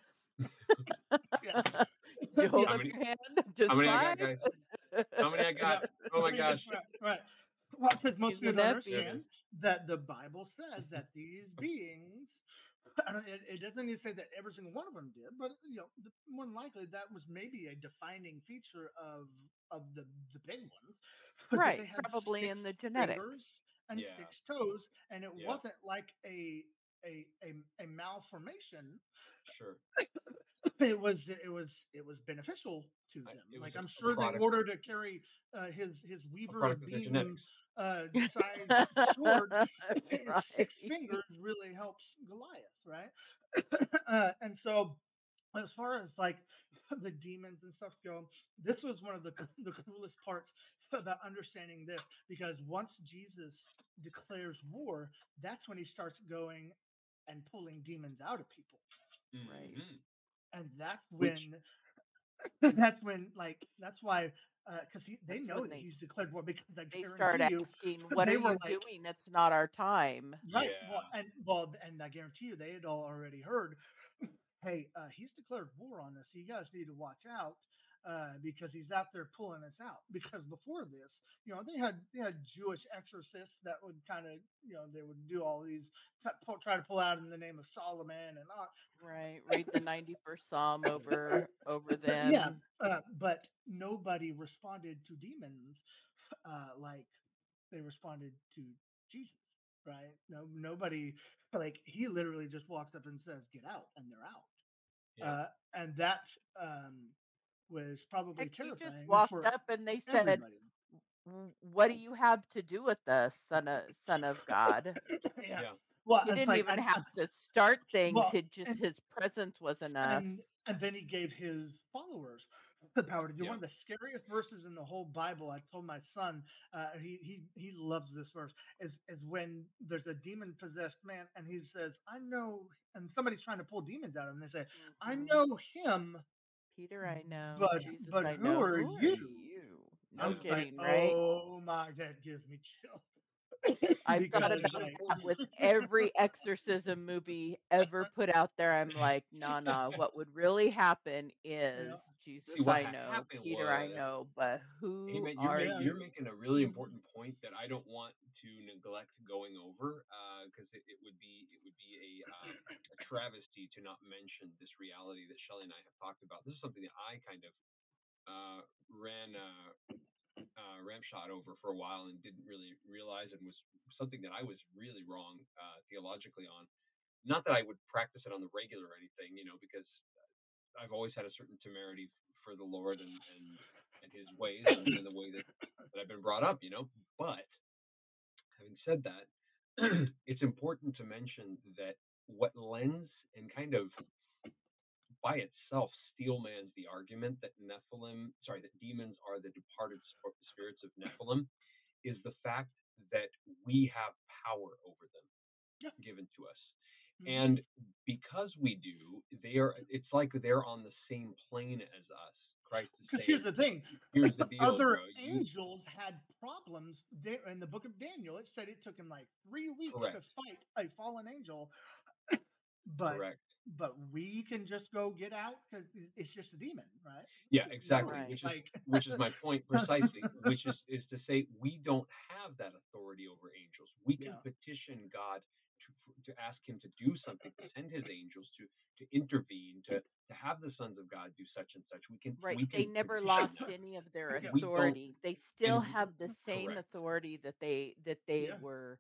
Speaker 1: yeah.
Speaker 2: Do you hold
Speaker 3: How
Speaker 2: up
Speaker 3: many-
Speaker 2: your hand? Just
Speaker 3: How many I got, guys? How many I got? Oh my gosh.
Speaker 1: Right. right. Well, because most
Speaker 2: He's
Speaker 1: people
Speaker 2: an
Speaker 1: don't understand that the Bible says mm-hmm. that these beings, I don't, it, it doesn't even say that every single one of them did, but you know, the, more than likely that was maybe a defining feature of of the the big ones.
Speaker 2: Right,
Speaker 1: they had
Speaker 2: probably in the genetics.
Speaker 1: and
Speaker 3: Yeah.
Speaker 1: six toes, and it
Speaker 3: Yeah.
Speaker 1: wasn't like a a a, a malformation
Speaker 3: Sure.
Speaker 1: It was it was it was beneficial to them.
Speaker 3: it
Speaker 1: Like I'm sure
Speaker 3: product-
Speaker 1: order to carry uh, his his
Speaker 3: A
Speaker 1: weaver's
Speaker 3: product of their
Speaker 1: beam uh, size sword,
Speaker 2: Right.
Speaker 1: six fingers really helps Goliath, right? uh, and so, as far as like the demons and stuff go, this was one of the the coolest parts about understanding this because once Jesus declares war, that's when he starts going and pulling demons out of people
Speaker 2: Right.
Speaker 3: Mhm.
Speaker 1: And that's
Speaker 3: Which-
Speaker 1: when that's when like that's why because he they
Speaker 2: That's
Speaker 1: know that
Speaker 2: they-
Speaker 1: he's declared war because I
Speaker 2: They start
Speaker 1: guarantee you
Speaker 2: asking, "What
Speaker 1: they
Speaker 2: are
Speaker 1: were
Speaker 2: you
Speaker 1: like-
Speaker 2: doing? It's not our time."
Speaker 1: right well and well and I guarantee you they had all already heard hey uh, he's declared war on us so you guys need to watch out uh, because he's out there pulling us out because before this you know they had they had Jewish exorcists that would kind of you know they would do all these t- pull- try to pull out in the name of Solomon and all
Speaker 2: Right. Read the ninety-first Psalm over over them.
Speaker 1: Yeah, uh, but nobody responded to demons uh, like they responded to Jesus, right? No, nobody like he literally just walks up and says, "Get out," and they're out.
Speaker 3: Yeah.
Speaker 1: Uh, and that um, was probably
Speaker 2: he
Speaker 1: terrifying
Speaker 2: just walked up and they said,
Speaker 1: everybody.
Speaker 2: "W- "What do you have to do with us, son of son of God?"
Speaker 1: yeah.
Speaker 3: Yeah.
Speaker 1: Well,
Speaker 2: He didn't
Speaker 1: like,
Speaker 2: even
Speaker 1: I-
Speaker 2: have to start things.
Speaker 1: well,
Speaker 2: it just
Speaker 1: and-
Speaker 2: his presence was enough.
Speaker 1: and and then he gave his followers the power to do
Speaker 3: Yeah.
Speaker 1: one of the scariest verses in the whole Bible. I told my son, uh, he he he loves this verse. Is is when there's a demon possessed man and he says, "I know," and somebody's trying to pull demons out of him. They say, "I
Speaker 2: Mhm.
Speaker 1: know him."
Speaker 2: Peter, I know.
Speaker 1: but-
Speaker 2: Jesus,
Speaker 1: but
Speaker 2: I
Speaker 1: who
Speaker 2: know.
Speaker 1: are
Speaker 2: who
Speaker 1: you?"
Speaker 2: you?
Speaker 1: I
Speaker 2: No
Speaker 1: was
Speaker 2: kidding,
Speaker 1: like,
Speaker 2: right?
Speaker 1: Oh my, that gives me chills.
Speaker 2: I've got
Speaker 1: Because,
Speaker 2: about that with every exorcism movie ever put out there. I'm like, no, no. What would really happen is Jesus,
Speaker 3: what
Speaker 2: I know, Peter, I know, but who
Speaker 3: Hey man, you're,
Speaker 2: are
Speaker 3: make, you're making a really important point that I don't want to neglect going over because it, it would be it would be a, um, a travesty to not mention this reality that Shelley and I have talked about. This is something that I kind of uh, ran uh, uh, ramshot over for a while and didn't really realize and was something that I was really wrong uh, theologically on. Not that I would practice it on the regular or anything, you know, because I've always had a certain temerity for the Lord and and, and His ways and, and the way that, that I've been brought up, you know. But having said that, it's important to mention that what lends and kind of by itself steelmans the argument that Nephilim, sorry, that demons are the departed spirits of Nephilim, is the fact that we have power over them.
Speaker 1: Yeah.
Speaker 3: given to us.
Speaker 1: Mhm.
Speaker 3: And because we do, they are it's like they're on the same plane as us. Christ is
Speaker 1: Because here's the thing:
Speaker 3: here's the deal,
Speaker 1: other
Speaker 3: bro. You,
Speaker 1: angels had problems. there in the book of Daniel, it said it took him like three weeks to fight a fallen angel. but
Speaker 3: correct.
Speaker 1: But we can just go get out because it's just a demon, right?
Speaker 3: Yeah, exactly.
Speaker 2: Right.
Speaker 3: Which is
Speaker 1: like
Speaker 3: which is my point precisely. which is is to say we don't have that authority over angels. We can
Speaker 1: Yeah.
Speaker 3: petition God to to ask Him to do something, to send His angels to to intervene, to to have the sons of God do such and such. We can
Speaker 2: Right.
Speaker 3: we
Speaker 2: They
Speaker 3: can
Speaker 2: never lost
Speaker 3: that.
Speaker 2: any of their
Speaker 1: Yeah.
Speaker 3: We don't-
Speaker 2: authority. They still
Speaker 3: we-
Speaker 2: have the same
Speaker 3: correct.
Speaker 2: authority that they that they
Speaker 1: Yeah.
Speaker 2: were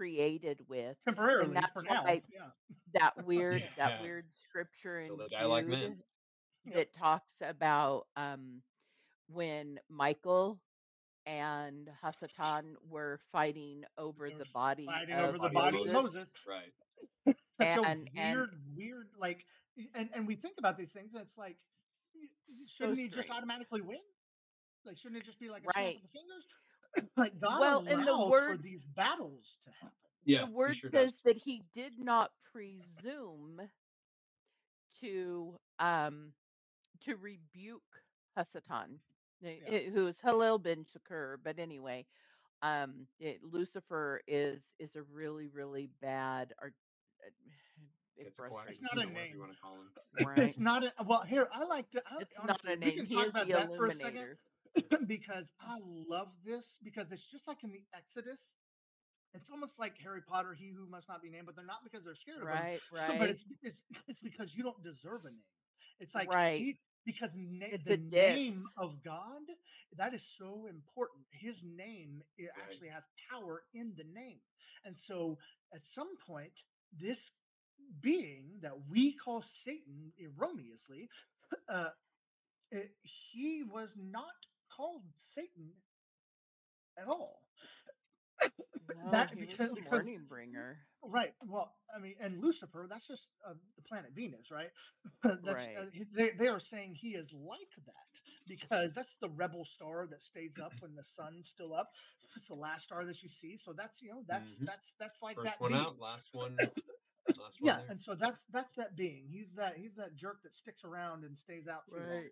Speaker 2: created with.
Speaker 1: temporarily
Speaker 2: that's
Speaker 1: for now.
Speaker 2: why-
Speaker 1: yeah.
Speaker 2: That weird
Speaker 3: Yeah.
Speaker 2: that weird scripture in
Speaker 3: they like
Speaker 2: Jude.
Speaker 1: Yep.
Speaker 2: that talks about um when Michael and Hasatan were fighting over the body
Speaker 1: Fighting
Speaker 2: of
Speaker 1: over the
Speaker 3: body
Speaker 1: body of
Speaker 2: Moses.
Speaker 1: Moses.
Speaker 3: Right.
Speaker 1: That's so
Speaker 2: And- and-
Speaker 1: weird, weird. Like, and and we think about these things, and it's like, shouldn't he just automatically win? Like, shouldn't it just be like a snap of the fingers? Like God
Speaker 2: Well,
Speaker 1: allows
Speaker 2: and the
Speaker 1: for
Speaker 2: word-
Speaker 1: these battles to happen.
Speaker 3: Yeah.
Speaker 2: the word
Speaker 3: sure
Speaker 2: says
Speaker 3: does.
Speaker 2: that he did not presume to um to rebuke Hasatan, eh,
Speaker 1: Yeah.
Speaker 2: eh, who is Helel ben Shachar. But anyway, um, it, Lucifer is is a really really bad or uh, it
Speaker 3: It's, a quiet,
Speaker 2: frustrates
Speaker 1: not a name.
Speaker 3: you want to call him.
Speaker 2: right?
Speaker 1: It's not a well. Here, I like to. I,
Speaker 2: It's
Speaker 1: honestly,
Speaker 2: not a
Speaker 1: we
Speaker 2: name.
Speaker 1: can
Speaker 2: He
Speaker 1: talk
Speaker 2: is
Speaker 1: about
Speaker 2: the
Speaker 1: that for a second
Speaker 2: illuminator.
Speaker 1: because I love this because it's just like in the Exodus. It's almost like Harry Potter, he who must not be named, but they're not because they're scared of him.
Speaker 2: Right,
Speaker 1: But
Speaker 2: right.
Speaker 1: it's it's it's because you don't deserve a name. It's like
Speaker 2: Right.
Speaker 1: he because na- the name of God that is so important. His name it
Speaker 3: Right.
Speaker 1: actually has power in the name, and so at some point this being that we call Satan erroneously, uh, it- he was not called Satan at all.
Speaker 2: No,
Speaker 1: that-
Speaker 2: he was
Speaker 1: because-
Speaker 2: the
Speaker 1: because-
Speaker 2: morning bringer.
Speaker 1: Right. Well, I mean, and Lucifer, that's just uh, the planet Venus, right? that's,
Speaker 2: Right.
Speaker 1: Uh, they, they are saying he is like that because that's the rebel star that stays up when the sun's still up. It's the last star that you see. So that's, you know, that's,
Speaker 3: Mhm.
Speaker 1: that's, that's like
Speaker 3: First
Speaker 1: that.
Speaker 3: one
Speaker 1: being.
Speaker 3: out, last one. Last one
Speaker 1: Yeah.
Speaker 3: there.
Speaker 1: And so that's, that's that being. He's that, he's that jerk that sticks around and stays out too long.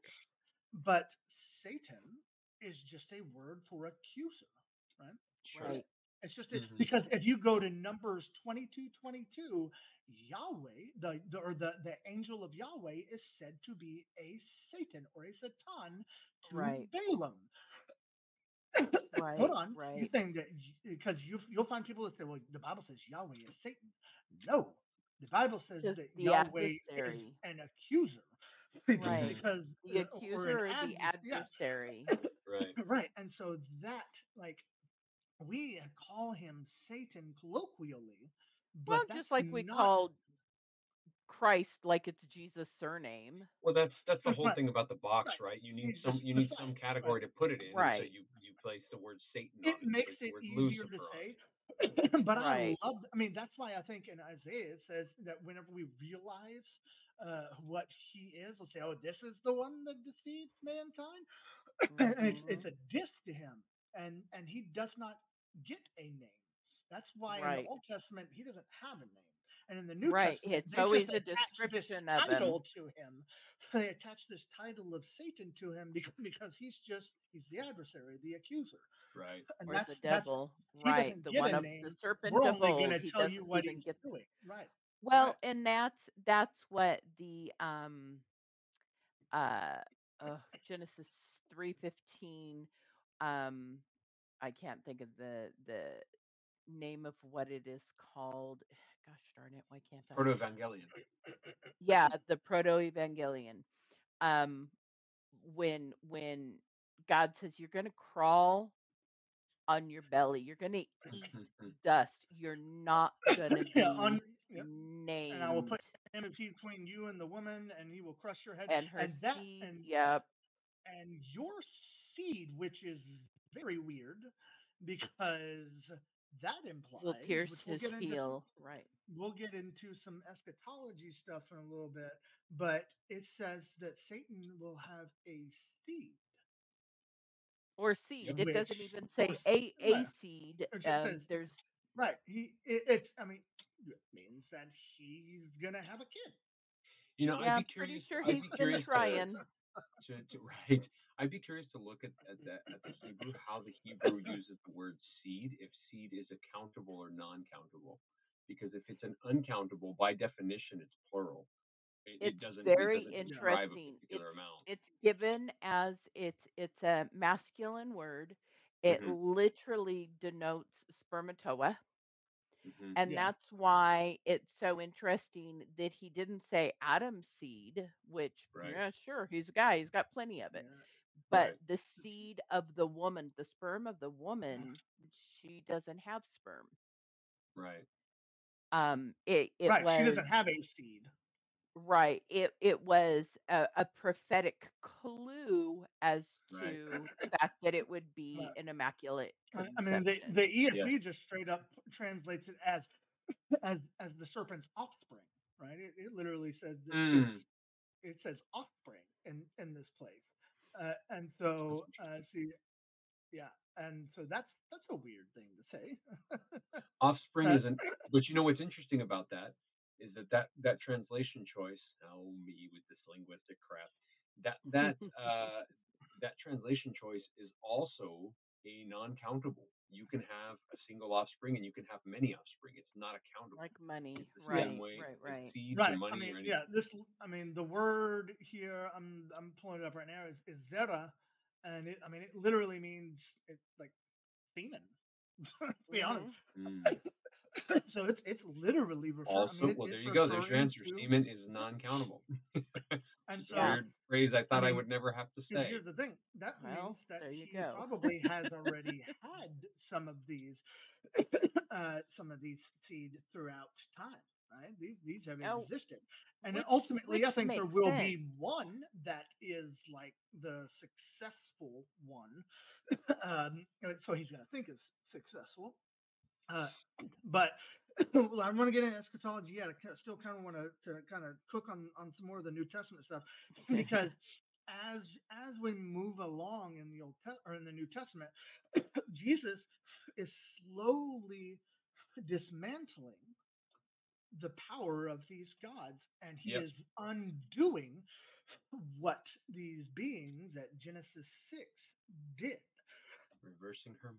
Speaker 1: But Satan is just a word for accuser, right?
Speaker 2: Right.
Speaker 1: It's just
Speaker 3: Mhm.
Speaker 1: because if you go to Numbers 22 22, Yahweh, the, the or the, the angel of Yahweh is said to be a Satan or a Satan to
Speaker 2: Right.
Speaker 1: Balaam.
Speaker 2: Right.
Speaker 1: Hold on.
Speaker 2: right.
Speaker 1: You think that because you you'll find people that say, well, the Bible says Yahweh is Satan. No. The Bible says
Speaker 2: Just
Speaker 1: that Yahweh is an accuser. Because,
Speaker 2: Right.
Speaker 1: because
Speaker 2: The
Speaker 1: uh, or
Speaker 2: accuser or the
Speaker 1: advers- yeah,
Speaker 2: adversary.
Speaker 3: Right.
Speaker 1: right and so that like we call him satan colloquially but
Speaker 2: Well,
Speaker 1: that's
Speaker 2: just like we
Speaker 1: not-
Speaker 2: called Christ like it's Jesus' surname.
Speaker 3: Well, that's that's the whole
Speaker 1: Right.
Speaker 3: thing about the box,
Speaker 1: Right.
Speaker 3: right? You need
Speaker 1: He's
Speaker 3: some you need some
Speaker 1: Messiah,
Speaker 3: category to put it in. and So
Speaker 2: Right.
Speaker 3: you you place the word Satan. on
Speaker 1: it
Speaker 3: you
Speaker 1: makes it easier to
Speaker 3: Lucifer on
Speaker 1: say but
Speaker 2: Right.
Speaker 1: i love i mean that's why i think in isaiah it says that whenever we realize uh, what he is we'll say oh this is the one that deceived mankind and it's, it's
Speaker 2: Mhm.
Speaker 1: a diss to him and and he does not get a name that's why in the old testament he doesn't have a name and in the new
Speaker 2: Right,
Speaker 1: testament
Speaker 2: it's
Speaker 1: they
Speaker 2: always
Speaker 1: just
Speaker 2: a
Speaker 1: attach this
Speaker 2: description of him.
Speaker 1: title to him they attach this title of satan to him because, because he's just he's the adversary the accuser
Speaker 3: Right.
Speaker 1: and
Speaker 2: or
Speaker 1: that's
Speaker 2: the
Speaker 1: that's
Speaker 2: devil.
Speaker 1: he
Speaker 2: Right.
Speaker 1: doesn't
Speaker 2: The
Speaker 1: get
Speaker 2: one
Speaker 1: a
Speaker 2: of
Speaker 1: name.
Speaker 2: the serpent
Speaker 1: we're
Speaker 2: of
Speaker 1: only going to
Speaker 2: he
Speaker 1: tell you
Speaker 2: doesn't
Speaker 1: what
Speaker 2: even
Speaker 1: he's doing right
Speaker 2: Well,
Speaker 1: Right.
Speaker 2: and that's that's what the um uh, uh Genesis 3:15 um I can't think of the the name of what it is called. Gosh darn it, why can't I?
Speaker 3: Proto Evangelion.
Speaker 2: yeah, the proto evangelion. Um when when God says you're going to crawl on your belly, you're going to eat dust. You're not going to be
Speaker 1: on, yep.
Speaker 2: named
Speaker 1: and I will put enmity between you and the woman, and he will crush your head.
Speaker 2: and her
Speaker 1: and that
Speaker 2: seed.
Speaker 1: and
Speaker 2: yep.
Speaker 1: and your seed, which is very weird, because that implies
Speaker 2: Will pierce
Speaker 1: which we'll
Speaker 2: his
Speaker 1: get into some-
Speaker 2: heel. Right.
Speaker 1: we'll get into some eschatology stuff in a little bit, but it says that Satan will have a seed.
Speaker 2: Or seed. It doesn't even say a,
Speaker 1: right.
Speaker 2: seed. Um,
Speaker 1: says-
Speaker 2: there's
Speaker 1: Right. He. It, it's. I mean, means that he's gonna have a kid.
Speaker 3: You know,
Speaker 2: Yeah,
Speaker 3: I'd be
Speaker 2: pretty
Speaker 3: curious.
Speaker 2: sure
Speaker 3: I'd
Speaker 2: he's
Speaker 3: be
Speaker 2: been
Speaker 3: curious to,
Speaker 2: trying.
Speaker 3: to, to right. I'd be curious to look at, at the at the Hebrew, how the Hebrew uses the word seed, if seed is a countable or non-countable. Because if it's an uncountable, by definition, it's plural. It, it
Speaker 2: It's
Speaker 3: doesn't.
Speaker 2: very
Speaker 3: it doesn't
Speaker 2: interesting. It's it's given as it's it's a masculine word. It
Speaker 3: Mhm.
Speaker 2: literally denotes spermatoa.
Speaker 3: Hmm
Speaker 2: And
Speaker 1: Yeah.
Speaker 2: that's why it's so interesting that he didn't say Adam's seed, which,
Speaker 3: Right.
Speaker 2: yeah, sure, he's a guy, he's got plenty of it.
Speaker 1: Yeah.
Speaker 2: But
Speaker 3: Right.
Speaker 2: the seed of the woman, the sperm of the woman, she doesn't have sperm.
Speaker 3: Right.
Speaker 2: Um, it it
Speaker 1: right.
Speaker 2: was
Speaker 1: She doesn't have a seed.
Speaker 2: Right. It it was a, a prophetic clue as
Speaker 3: Right.
Speaker 2: to the fact that it would be
Speaker 1: Right.
Speaker 2: an immaculate
Speaker 1: I I mean, the,
Speaker 2: conception.
Speaker 1: the ESV just straight up translates it as as as the serpent's offspring, right? It, it literally says that
Speaker 3: Mm.
Speaker 1: it's, it says offspring in in this place, uh, and so uh, see, yeah, and so that's that's a weird thing to say.
Speaker 3: Offspring
Speaker 1: Uh,
Speaker 3: isn't. But you know what's interesting about that is that that that translation choice. Oh, me with this linguistic crap. That that uh, that translation choice is also a non-countable. You can have a single offspring and you can have many offspring. It's not a countable.
Speaker 2: like money, right,
Speaker 3: way
Speaker 2: right,
Speaker 3: like
Speaker 2: right.
Speaker 1: right. I mean, yeah. This, I mean, the word here, I'm I'm pulling it up right now is is zera, and it, I mean, it literally means it's like semen. to be honest.
Speaker 2: Mhm.
Speaker 3: Mm.
Speaker 1: so it's it's literally refer. I mean, it,
Speaker 3: well, there
Speaker 1: it's
Speaker 3: you go. There's your answer.
Speaker 1: to-
Speaker 3: Semen is non-countable.
Speaker 1: And so,
Speaker 3: weird phrase I thought I,
Speaker 1: mean,
Speaker 3: would never have to
Speaker 1: because
Speaker 3: say.
Speaker 1: here's the thing, that
Speaker 2: Well,
Speaker 1: means that
Speaker 2: there you
Speaker 1: he
Speaker 2: go.
Speaker 1: probably has already had some of these, uh, some of these seed throughout time, right? These these have
Speaker 2: Oh,
Speaker 1: existed, and
Speaker 2: which-
Speaker 1: ultimately, I think there will
Speaker 2: sense.
Speaker 1: be one that is like the successful one. um, so he's going to think is successful, uh, but well, I want to get into eschatology yet. I still kind of want to, to kind of cook on, on some more of the New Testament stuff because as as we move along in the Old Te- or in the New Testament, Jesus is slowly dismantling the power of these gods, and he
Speaker 3: Yep.
Speaker 1: is undoing what these beings at Genesis six did.
Speaker 3: Reversing her.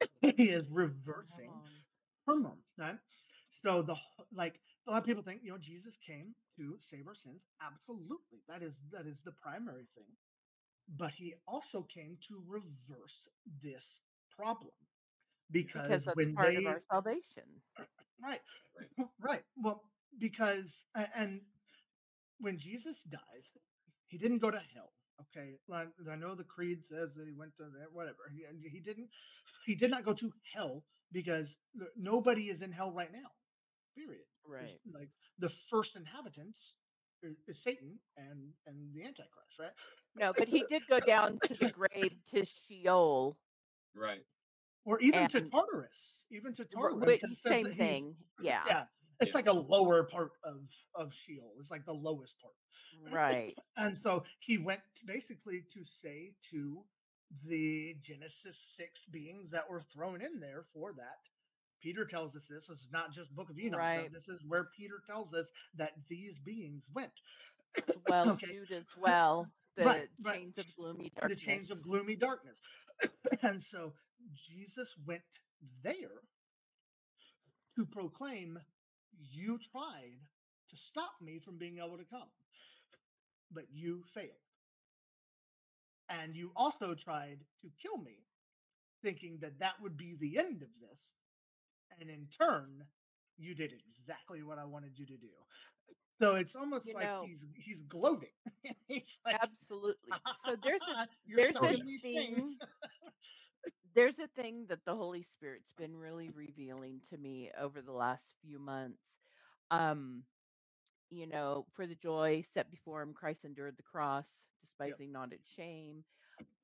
Speaker 1: he is reversing uh-huh.
Speaker 2: Hold on.
Speaker 1: right? So the like a lot of people think you know Jesus came to save our sins. Absolutely, that is that is the primary thing. But he also came to reverse this problem because,
Speaker 2: Because that's
Speaker 1: when
Speaker 2: part
Speaker 1: they
Speaker 2: of our salvation.
Speaker 1: Right.
Speaker 3: right
Speaker 1: well because and when Jesus dies, he didn't go to hell. Okay, like, I know the creed says that he went to there, whatever. He, he didn't. He did not go to hell because nobody is in hell right now. Period. There's,
Speaker 2: Right.
Speaker 1: Like the first inhabitants is, is Satan and and the Antichrist, right?
Speaker 2: No, but he did go down to the grave to Sheol.
Speaker 3: Right.
Speaker 1: Or even to Tartarus, even to Tartarus.
Speaker 2: wi-
Speaker 1: because it says
Speaker 2: Same
Speaker 1: that he's-
Speaker 2: thing. Yeah.
Speaker 1: Yeah, it's
Speaker 3: Yeah.
Speaker 1: like a lower part of of Sheol. It's like the lowest part.
Speaker 2: Right.
Speaker 1: And so he went basically to say to the Genesis 6 beings that were thrown in there for that. Peter tells us this. This is not just Book of Enoch.
Speaker 2: Right.
Speaker 1: This is where Peter tells us that these beings went.
Speaker 2: Well,
Speaker 1: Okay.
Speaker 2: Jude as well. The
Speaker 1: Right, right.
Speaker 2: of gloomy darkness.
Speaker 1: The chains of gloomy darkness. and so Jesus went there to proclaim, You tried to stop me from being able to come, but you failed. And you also tried to kill me, thinking that that would be the end of this. And in turn, you did exactly what I wanted you to do. So it's almost
Speaker 2: You
Speaker 1: like
Speaker 2: know-
Speaker 1: he's he's gloating. he's like,
Speaker 2: Absolutely. So there's a there's a thing there's a thing that the Holy Spirit's been really revealing to me over the last few months. Um, you know, for the joy set before him, Christ endured the cross, despising not its shame.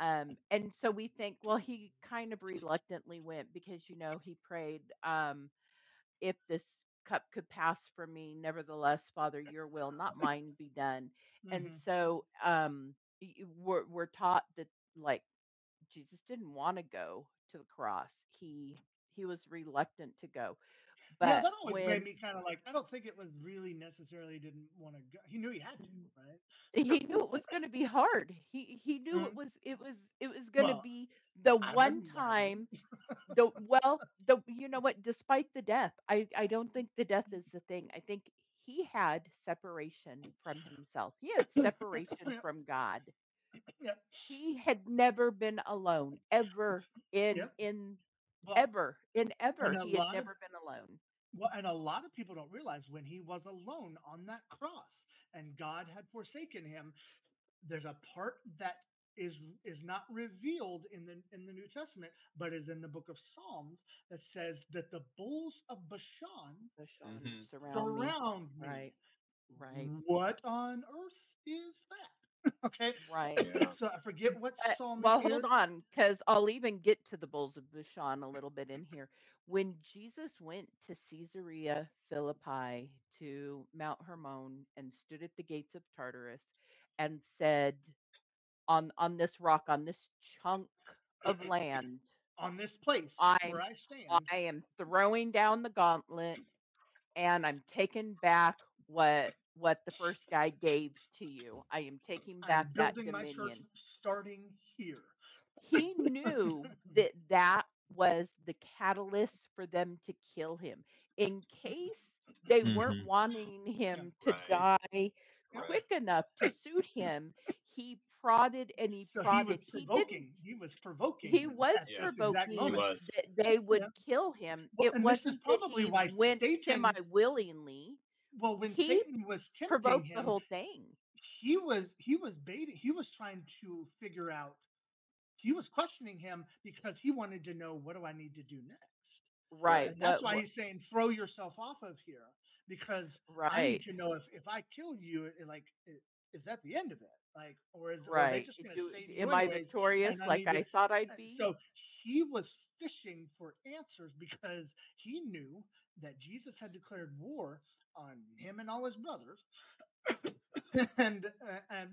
Speaker 2: Um, and so we think, well, he kind of reluctantly went because you know he prayed, um, if this cup could pass from me, nevertheless, Father, your will, not mine, be done and
Speaker 1: Mhm.
Speaker 2: so um we're we're taught that like jesus didn't want to go to the cross he he was reluctant to go
Speaker 1: yeah, that always made me kind of like. I don't think it was really necessarily didn't want to go. He knew he had to,
Speaker 2: Mm.
Speaker 1: right?
Speaker 2: he knew it was going to be hard. He he knew it
Speaker 1: Mhm.
Speaker 2: was it was it was going to
Speaker 1: Well,
Speaker 2: be the
Speaker 1: I
Speaker 2: one
Speaker 1: wouldn't have it.
Speaker 2: time the well the you know what despite the death I I don't think the death is the thing. I think he had separation from himself. He had separation from God.
Speaker 1: yep,
Speaker 2: He had never been alone ever in
Speaker 1: yep.
Speaker 2: in
Speaker 1: Well,
Speaker 2: ever in ever he had
Speaker 1: lot of
Speaker 2: never been alone.
Speaker 1: Well, and a lot of people don't realize when he was alone on that cross and God had forsaken him. There's a part that is is not revealed in the in the New Testament, but is in the book of Psalms that says that the bulls of Bashan
Speaker 2: Bashan
Speaker 3: hmm
Speaker 2: surround me.
Speaker 1: surround me.
Speaker 2: Right. Right.
Speaker 1: What on earth is that? okay,
Speaker 2: Right.
Speaker 3: Yeah.
Speaker 1: so I forget what
Speaker 2: Uh,
Speaker 1: psalm
Speaker 2: well,
Speaker 1: it
Speaker 2: hold
Speaker 1: is.
Speaker 2: on, because I'll even get to the bulls of Bashan a little bit in here. When Jesus went to Caesarea Philippi to Mount Hermon and stood at the gates of Tartarus and said, "On on this rock, on this chunk of land,
Speaker 1: On this place
Speaker 2: I'm
Speaker 1: where I stand,
Speaker 2: I am throwing down the gauntlet and I'm taking back what what the first guy gave to you. I am taking back
Speaker 1: I'm
Speaker 2: that
Speaker 1: building my church
Speaker 2: dominion."
Speaker 1: starting here.
Speaker 2: he knew that that was the catalyst for them to kill him in case they weren't
Speaker 3: hmm
Speaker 2: wanting him to
Speaker 3: Right.
Speaker 2: die
Speaker 3: Right.
Speaker 2: quick enough to suit him he prodded and he
Speaker 1: So he was
Speaker 2: prodded he
Speaker 1: provoking. He was provoking
Speaker 2: he was
Speaker 3: Yeah.
Speaker 1: this exact
Speaker 3: He
Speaker 2: provoking
Speaker 3: was.
Speaker 2: that they would
Speaker 1: Yeah.
Speaker 2: kill him
Speaker 1: Well,
Speaker 2: it
Speaker 1: and this is
Speaker 2: wasn't
Speaker 1: probably
Speaker 2: he
Speaker 1: why
Speaker 2: went
Speaker 1: Satan.
Speaker 2: semi-willingly
Speaker 1: Well, when
Speaker 2: he
Speaker 1: Satan was tempting
Speaker 2: provoked the whole thing
Speaker 1: he was he was baiting. He was trying to figure out. He was questioning him because he wanted to know what do I need to do next.
Speaker 2: right
Speaker 1: And that's why he's saying throw yourself off of here because I need to know if if I kill you, it- like i- is that the end of it? Like, or is or they
Speaker 2: right
Speaker 1: just to
Speaker 2: do am i victorious
Speaker 1: I
Speaker 2: like i thought i'd be
Speaker 1: So he was fishing for answers because he knew that Jesus had declared war on him and all his brothers, and uh, and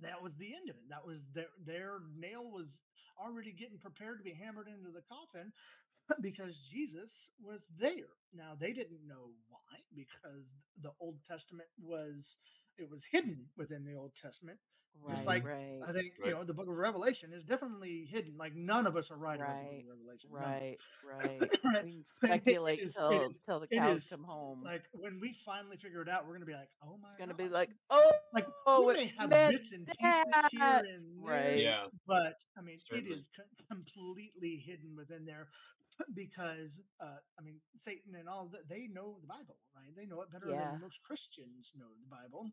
Speaker 1: that was the end of it. That was their their nail was already getting prepared to be hammered into the coffin because Jesus was there. Now they didn't know why because the Old Testament was it was hidden within the Old Testament. Just like
Speaker 2: right
Speaker 1: I think you know the Book of Revelation is definitely hidden. Like none of us are writing the Book
Speaker 2: Right,
Speaker 1: of Revelation. None of
Speaker 2: right, right.
Speaker 1: Right.
Speaker 2: We can
Speaker 1: But it
Speaker 2: speculate
Speaker 1: is.
Speaker 2: Till
Speaker 1: is.
Speaker 2: till the
Speaker 1: It
Speaker 2: cows
Speaker 1: is
Speaker 2: come home.
Speaker 1: like when we finally figure it out, we're gonna be like, oh my
Speaker 2: It's gonna be like, oh,
Speaker 1: Like oh, we
Speaker 2: it
Speaker 1: may have
Speaker 2: meant
Speaker 1: bits and pieces here and there,
Speaker 2: Right,
Speaker 3: Yeah.
Speaker 1: but I mean, it
Speaker 3: Certainly.
Speaker 1: is co- completely hidden within there because uh, I mean, Satan and all that they know the Bible, right? They know it better
Speaker 2: yeah,
Speaker 1: than most Christians know the Bible,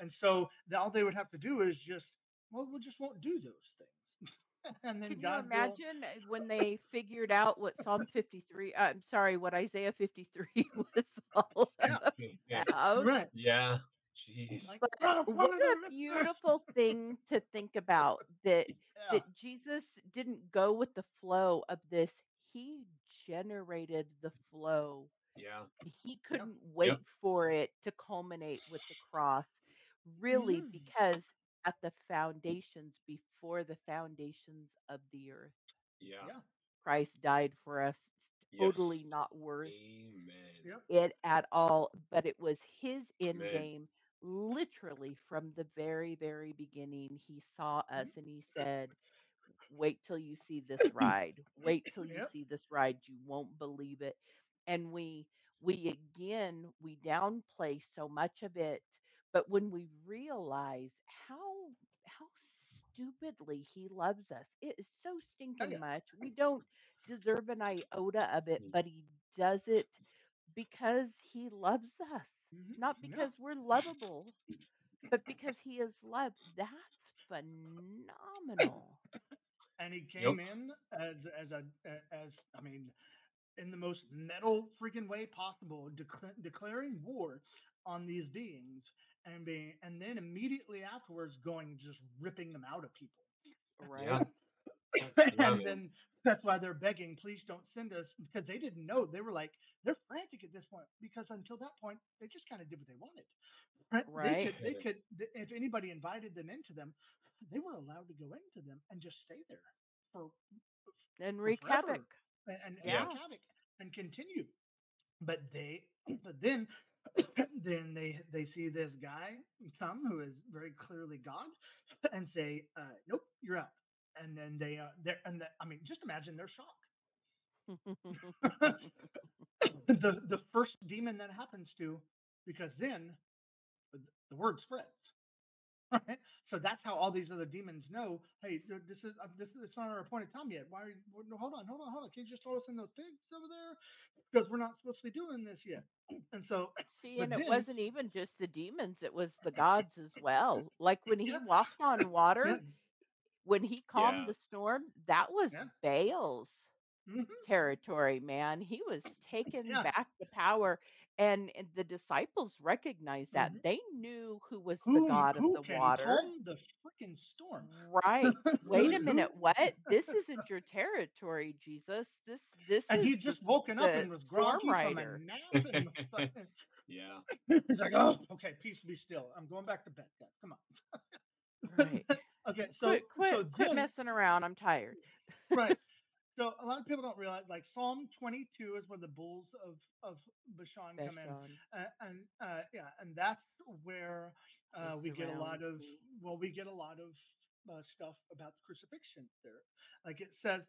Speaker 1: and so the, all they would have to do is just, well, we just won't do those things, and then
Speaker 2: Can you
Speaker 1: God will.
Speaker 2: imagine uh, when they figured out what Psalm 53, uh, I'm sorry, what Isaiah 53 was all
Speaker 1: Yeah,
Speaker 3: Yeah.
Speaker 2: about?
Speaker 1: right.
Speaker 3: Yeah.
Speaker 1: Like,
Speaker 2: But what
Speaker 1: why did I
Speaker 2: a
Speaker 1: miss this?
Speaker 2: beautiful thing to think about that
Speaker 1: Yeah.
Speaker 2: that Jesus didn't go with the flow of this. He generated the flow
Speaker 3: Yeah.
Speaker 2: he couldn't wait for it to culminate with the cross really
Speaker 1: Mhm.
Speaker 2: because at the foundations before the foundations of the earth
Speaker 3: Yeah.
Speaker 1: Yeah.
Speaker 2: christ died for us
Speaker 3: Yes.
Speaker 2: totally not worth
Speaker 3: Amen.
Speaker 2: It at all but it was his end
Speaker 3: Amen.
Speaker 2: game literally from the very very beginning he saw us and he said wait till you see this ride wait till you
Speaker 1: Yep.
Speaker 2: see this ride you won't believe it and we we again we downplay so much of it but when we realize how how stupidly he loves us it is so
Speaker 1: Oh
Speaker 2: stinking
Speaker 1: yeah.
Speaker 2: much we don't deserve an iota of it
Speaker 3: Mm.
Speaker 2: but he does it because he loves us
Speaker 1: Mhm.
Speaker 2: not
Speaker 1: Yeah.
Speaker 2: because we're lovable but because he is loved that's phenomenal
Speaker 1: and he
Speaker 3: Yep.
Speaker 1: came in as as a a- as I mean, in the most metal freaking way possible, decla- declaring war on these beings, and being and then immediately afterwards going just ripping them out of people.
Speaker 2: right
Speaker 3: Yeah. Yeah,
Speaker 1: and
Speaker 3: man.
Speaker 1: then that's why they're begging, please don't send us because they didn't know. They were like they're frantic at this point because until that point they just kind of did what they wanted. Right? They could they could if anybody invited them into them, they were allowed to go into them and just stay there for
Speaker 2: and
Speaker 1: for
Speaker 2: wreak havoc
Speaker 1: and, and, and
Speaker 3: Yeah.
Speaker 1: wreak havoc and continue. but they but then then they they see this guy come who is very clearly God and say, uh, "Nope, you're out." And then they uh, they and the, I mean, just imagine their shock. the the first demon that happens to, because then the, the word spreads. Right? So that's how all these other demons know. Hey, this is uh, this is it's not our appointed time yet. Why? Are you, well, hold on, hold on, hold on. Can you just throw us in those pigs over there? Because we're not supposed to be doing this yet. And so,
Speaker 2: See, and it wasn't even just the demons, it was the gods as well. Like when he
Speaker 1: yeah,
Speaker 2: walked on
Speaker 1: yeah,
Speaker 2: water, when he calmed
Speaker 3: Yeah.
Speaker 2: the storm, that was
Speaker 1: yeah,
Speaker 2: Baal's
Speaker 1: mhm,
Speaker 2: territory, man. He was taking
Speaker 1: yeah.
Speaker 2: back the power. And, and the disciples recognized that.
Speaker 1: mhm.
Speaker 2: They knew who was the
Speaker 1: Who
Speaker 2: God of the water.
Speaker 1: calm the freaking storm?
Speaker 2: Right. Wait a minute, what? This isn't your territory, Jesus. This this
Speaker 1: And
Speaker 2: is
Speaker 1: he
Speaker 2: the
Speaker 1: just woken up
Speaker 2: the
Speaker 1: and was groggy from a nap and fucking.
Speaker 3: yeah.
Speaker 1: He's like, oh, okay, peace be still. I'm going back to bed, guys. Come on.
Speaker 2: Right.
Speaker 1: okay, so
Speaker 2: Quit quit
Speaker 1: so
Speaker 2: quit
Speaker 1: then
Speaker 2: messing around. I'm tired.
Speaker 1: right. So a lot of people don't realize, like Psalm 22 is where the bulls of of Bashan come in, uh, and uh, yeah, and that's where uh, we get a lot of well, we get a lot of uh, stuff about the crucifixion there. Like it says,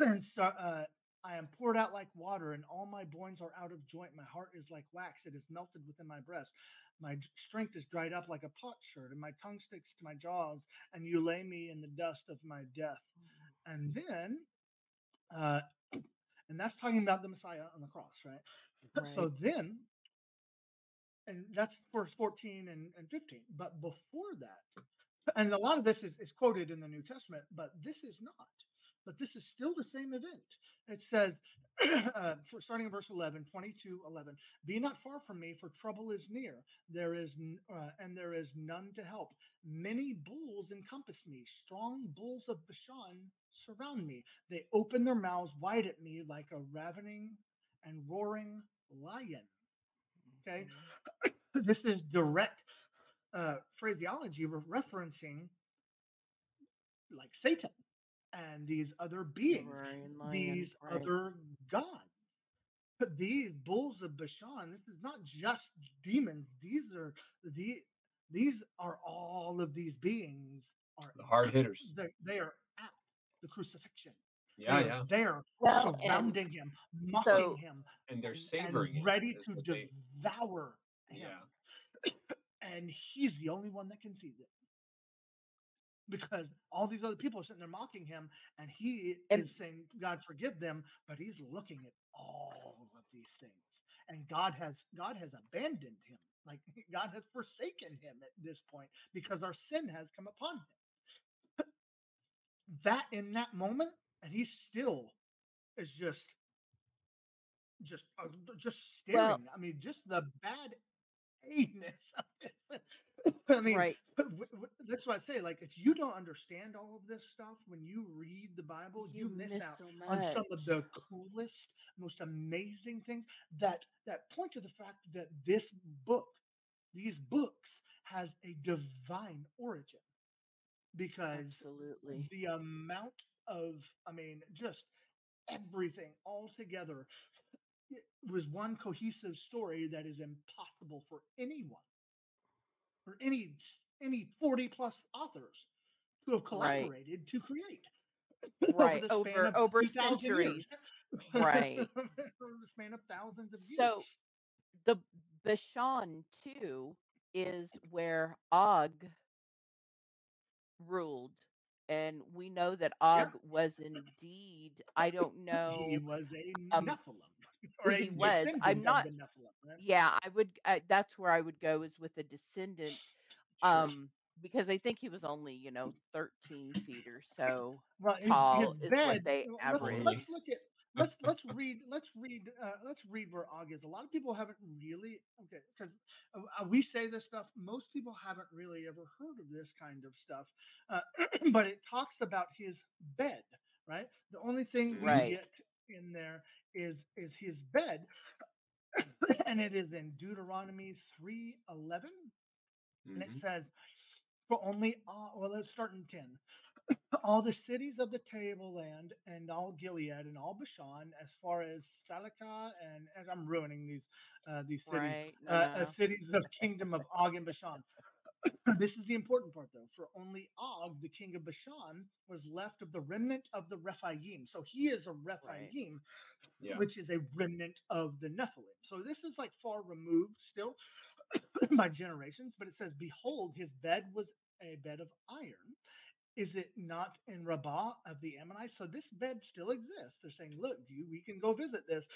Speaker 1: and so uh, I am poured out like water, and all my bones are out of joint. My heart is like wax; it is melted within my breast. My strength is dried up like a potsherd, and my tongue sticks to my jaws. And you lay me in the dust of my death. And then, uh, and that's talking about the Messiah on the cross, right?
Speaker 2: Right.
Speaker 1: So then, and that's verse 14 and, and 15. But before that, and a lot of this is, is quoted in the New Testament, but this is not. But this is still the same event. It says, uh, for, starting in verse 11, 22, 11, be not far from me, for trouble is near. There is, n- uh, and there is none to help. Many bulls encompass me. Strong bulls of Bashan surround me. They open their mouths wide at me like a ravening and roaring lion. Okay.
Speaker 2: Mhm.
Speaker 1: This is direct uh, phraseology referencing like Satan and these other beings,
Speaker 2: Roaring lion.
Speaker 1: these
Speaker 2: Right.
Speaker 1: other gods. But these bulls of Bashan, this is not just demons. These are the these are all of these beings are
Speaker 3: The hard hitters.
Speaker 1: they, they are at the crucifixion.
Speaker 3: Yeah,
Speaker 1: they are
Speaker 3: yeah.
Speaker 1: there
Speaker 2: Well, and
Speaker 1: surrounding him, mocking
Speaker 2: so
Speaker 1: him,
Speaker 3: And they're savoring
Speaker 1: and ready
Speaker 3: is
Speaker 1: to
Speaker 3: what they,
Speaker 1: devour him.
Speaker 3: yeah.
Speaker 1: And he's the only one that can see it. Because all these other people are sitting there mocking him, and he
Speaker 2: and
Speaker 1: is saying, God forgive them, but he's looking at all of these things. And God has God has abandoned him. Like God has forsaken him at this point because our sin has come upon him. That in that moment, and he still is just just uh, just
Speaker 2: well,
Speaker 1: staring. I mean, just the bad of this. I mean,
Speaker 2: right.
Speaker 1: w- w- that's what I say. Like, if you don't understand all of this stuff when you read the Bible,
Speaker 2: You
Speaker 1: you miss
Speaker 2: miss
Speaker 1: out
Speaker 2: so
Speaker 1: on some of the coolest, most amazing things that that point to the fact that this book, these books, has a divine origin because
Speaker 2: Absolutely.
Speaker 1: the amount of, I mean, just everything all together it was one cohesive story that is impossible for anyone or any any 40 plus authors to have
Speaker 2: Right.
Speaker 1: collaborated to create over
Speaker 2: Right.
Speaker 1: span
Speaker 2: Over over centuries. Right.
Speaker 1: over the span of thousands of years
Speaker 2: So the Bashan too is where Og ruled. And we know that
Speaker 1: yeah
Speaker 2: Og was indeed, I don't know.
Speaker 1: he was a
Speaker 2: um
Speaker 1: nephilim or
Speaker 2: he was. I'm not
Speaker 1: the nephilim right?
Speaker 2: yeah, I would uh, that's where I would go is with a descendant um because I think he was only, you know, 13 feet or so
Speaker 1: Well, his his
Speaker 2: tall is what
Speaker 1: bed.
Speaker 2: they
Speaker 1: well, Let's
Speaker 2: average.
Speaker 1: let's look at let's let's read let's read uh, let's read where Og is. A lot of people haven't really okay because uh, uh, we say this stuff. Most people haven't really ever heard of this kind of stuff, uh, but it talks about his bed. Right. The only thing we
Speaker 2: Right.
Speaker 1: get in there is is his bed, and it is in Deuteronomy three eleven, and it
Speaker 3: hmm
Speaker 1: says for only Og. Well, let's start in ten. all the cities of the tableland and all Gilead and all Bashan, as far as Salakah and, and I'm ruining these uh, these cities,
Speaker 2: Right. No,
Speaker 1: uh, uh, cities of kingdom of Og and Bashan. this is the important part, though. For only Og, the king of Bashan, was left of the remnant of the Rephaim. So he is a Rephaim,
Speaker 3: Yeah.
Speaker 1: which is a remnant of the Nephilim. So this is like far removed still by generations, but it says, Behold, his bed was a bed of iron. Is it not in Rabbah of the Ammonites? So this bed still exists. They're saying, look, you we can go visit this.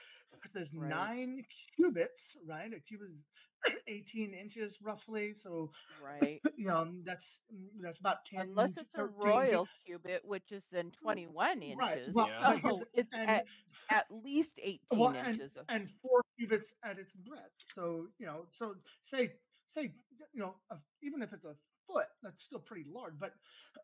Speaker 1: It says
Speaker 2: Right.
Speaker 1: nine cubits, right? A cubit is 18 inches roughly. So
Speaker 2: Right.
Speaker 1: you know that's mm, that's about 10
Speaker 2: Unless it's a
Speaker 1: 13 feet.
Speaker 2: royal cubit, which is then 21
Speaker 1: Right.
Speaker 2: inches.
Speaker 1: Well,
Speaker 3: Yeah.
Speaker 1: but
Speaker 2: So it's
Speaker 1: and-
Speaker 2: at, at least 18
Speaker 1: well, and,
Speaker 2: inches of.
Speaker 1: and four cubits at its breadth. So you know, so say say you know, a, even if it's a foot, that's still pretty large. But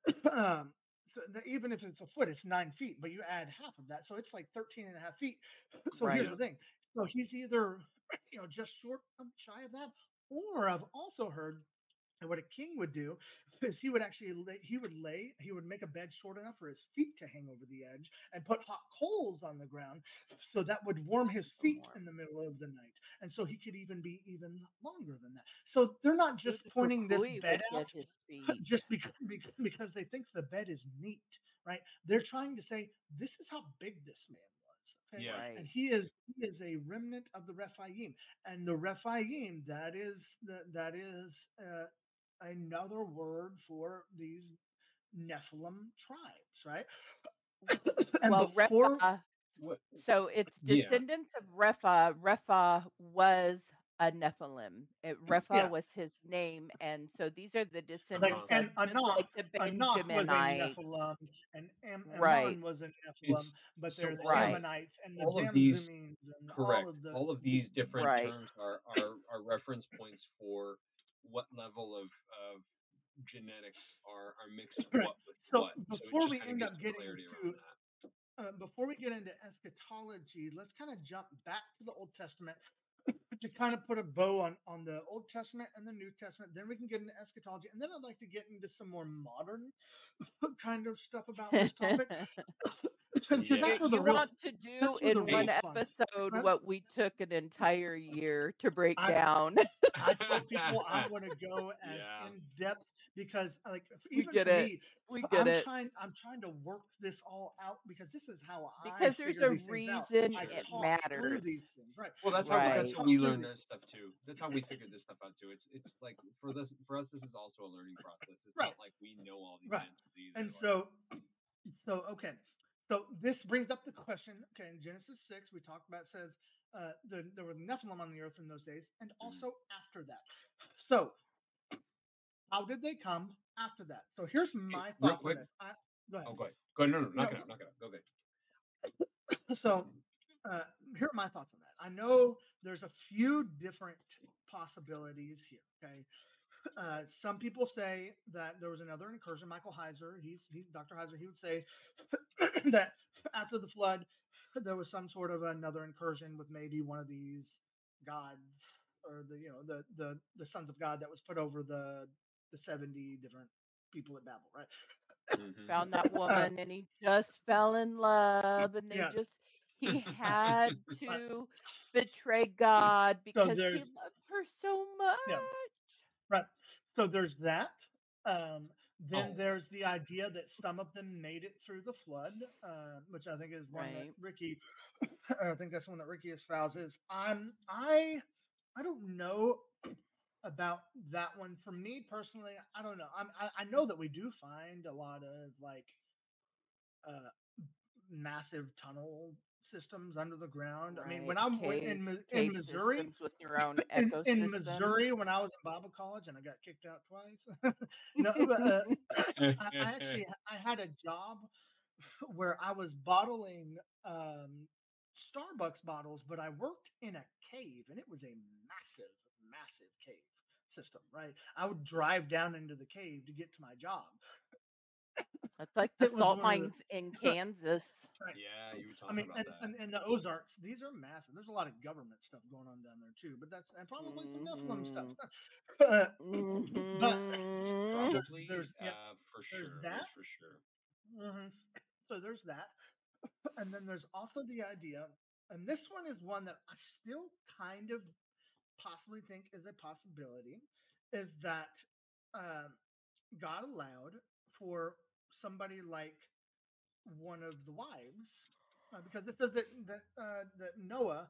Speaker 1: um, so even if it's a foot, it's nine feet. But you add half of that, so it's like 13 and a half feet. So here's the thing. So he's either you know just short shy of that, or I've also heard and what a king would do is he would actually lay, he would lay he would make a bed short enough for his feet to hang over the edge and put hot coals on the ground so that would warm his feet
Speaker 2: warm.
Speaker 1: in the middle of the night and so he could even be even longer than that so they're not just
Speaker 2: Maybe
Speaker 1: pointing this bed out
Speaker 2: get his feet.
Speaker 1: just because, because they think the bed is neat right they're trying to say this is how big this man was okay
Speaker 3: Yeah.
Speaker 2: Right.
Speaker 1: and he is he is a remnant of the Rephaim, and the Rephaim that is that that is uh, another word for these Nephilim tribes, right? and
Speaker 2: well,
Speaker 1: before,
Speaker 2: Repha, so it's
Speaker 3: Yeah.
Speaker 2: descendants of Repha. Repha was a Nephilim. It, Repha
Speaker 1: Yeah.
Speaker 2: was his name, and so these are the
Speaker 1: like,
Speaker 2: descendants
Speaker 1: and
Speaker 2: of
Speaker 1: Anak,
Speaker 2: like the
Speaker 1: Anak was a
Speaker 2: Benjaminites.
Speaker 1: Nephilim, and Am- Ammon
Speaker 2: Right.
Speaker 1: was a Nephilim, but they're the
Speaker 2: Right.
Speaker 1: Ammonites and the
Speaker 3: all of these-
Speaker 1: and
Speaker 3: Correct.
Speaker 1: all of the
Speaker 3: All of these different
Speaker 2: Right.
Speaker 3: terms are, are, are reference points for what level of, of genetics are, are mixed
Speaker 1: Right.
Speaker 3: what with
Speaker 1: So
Speaker 3: what.
Speaker 1: before
Speaker 3: just
Speaker 1: we
Speaker 3: kinda
Speaker 1: end up getting to
Speaker 3: around
Speaker 1: uh, before we get into eschatology, let's kind of jump back to the Old Testament to kind of put a bow on on the Old Testament and the New Testament. Then we can get into eschatology, and then I'd like to get into some more modern kind of stuff about this topic. Because
Speaker 3: Yeah.
Speaker 1: that's
Speaker 2: You,
Speaker 1: where the
Speaker 2: you
Speaker 1: real
Speaker 2: want to do
Speaker 1: that's where the
Speaker 2: in one
Speaker 1: fun-
Speaker 2: episode
Speaker 1: Huh?
Speaker 2: what we took an entire year to break
Speaker 1: I-
Speaker 2: down.
Speaker 1: I tell people I want to go as
Speaker 3: Yeah.
Speaker 1: in depth because, like, f-
Speaker 2: We
Speaker 1: even
Speaker 2: get
Speaker 1: for
Speaker 2: it.
Speaker 1: me,
Speaker 2: we
Speaker 1: I'm
Speaker 2: it
Speaker 1: trying. I'm trying to work this all out because this is how I
Speaker 2: because there's a
Speaker 1: these out.
Speaker 2: reason
Speaker 1: I
Speaker 2: it matters.
Speaker 1: these things, right?
Speaker 3: Well, that's how,
Speaker 2: Right.
Speaker 3: that's how we
Speaker 1: through
Speaker 3: learn this stuff too. That's how we figured this stuff out too. It's it's like for this for us, this is also a learning process. It's
Speaker 1: Right.
Speaker 3: not like we know all these
Speaker 1: Right.
Speaker 3: answers either.
Speaker 1: And
Speaker 3: like-
Speaker 1: so, so okay, so this brings up the question. Okay, in Genesis six, we talked about it says uh, the, there were Nephilim on the earth in those days, and
Speaker 3: Mm-hmm.
Speaker 1: also after that. So, how did they come after that? So here's my
Speaker 3: real
Speaker 1: thoughts on this. I, go ahead.
Speaker 3: oh, go ahead. Go ahead. No, no, knock
Speaker 1: No,
Speaker 3: it out. Knock it out. Go ahead.
Speaker 1: So, uh, here are my thoughts on that. I know there's a few different possibilities here. Okay. Uh, some people say that there was another incursion. Michael Heiser, he's, he's Dr. Heiser, he would say that after the flood, there was some sort of another incursion with maybe one of these gods or the you know the the the sons of God that was put over the the 70 different people at Babel, right?
Speaker 3: Mhm.
Speaker 2: Found that woman and he just fell in love and they
Speaker 1: Yeah.
Speaker 2: just he had to betray God because he loved her so much.
Speaker 1: Yeah. Right. So there's that. Um, then
Speaker 3: Oh.
Speaker 1: there's the idea that some of them made it through the flood, uh, which I think is one that
Speaker 2: Right.
Speaker 1: Ricky. I think that's one that Ricky espouses. I'm I I don't know about that one. For me personally, I don't know. I'm, I I know that we do find a lot of like uh massive tunnel systems under the ground. I mean, when I'm
Speaker 2: cave-
Speaker 1: in in Missouri,
Speaker 2: with your own
Speaker 1: in, in Missouri when I was in Bible college and I got kicked out twice. no, but, uh, I, I actually I had a job where I was bottling um, Starbucks bottles, but I worked in a cave and it was a massive, massive cave system. Right, I would drive down into the cave to get to my job.
Speaker 2: That's like the
Speaker 1: it
Speaker 2: salt
Speaker 1: of the-
Speaker 2: mines in Kansas.
Speaker 3: Yeah, you were
Speaker 1: I
Speaker 3: talking
Speaker 1: mean,
Speaker 3: about
Speaker 1: and,
Speaker 3: that.
Speaker 1: and, and the Ozarks, these are massive. There's a lot of government stuff going on down there too, but that's and probably some Nephilim stuff. Uh,
Speaker 2: Mhm.
Speaker 3: Probably,
Speaker 1: there's- yeah,
Speaker 3: uh, for
Speaker 1: there's
Speaker 3: sure.
Speaker 1: that.
Speaker 3: For sure.
Speaker 1: hmm So there's that, and then there's also the idea, and this one is one that I still kind of possibly think is a possibility, is that um, God allowed for somebody like one of the wives, uh, because it says that that uh, that Noah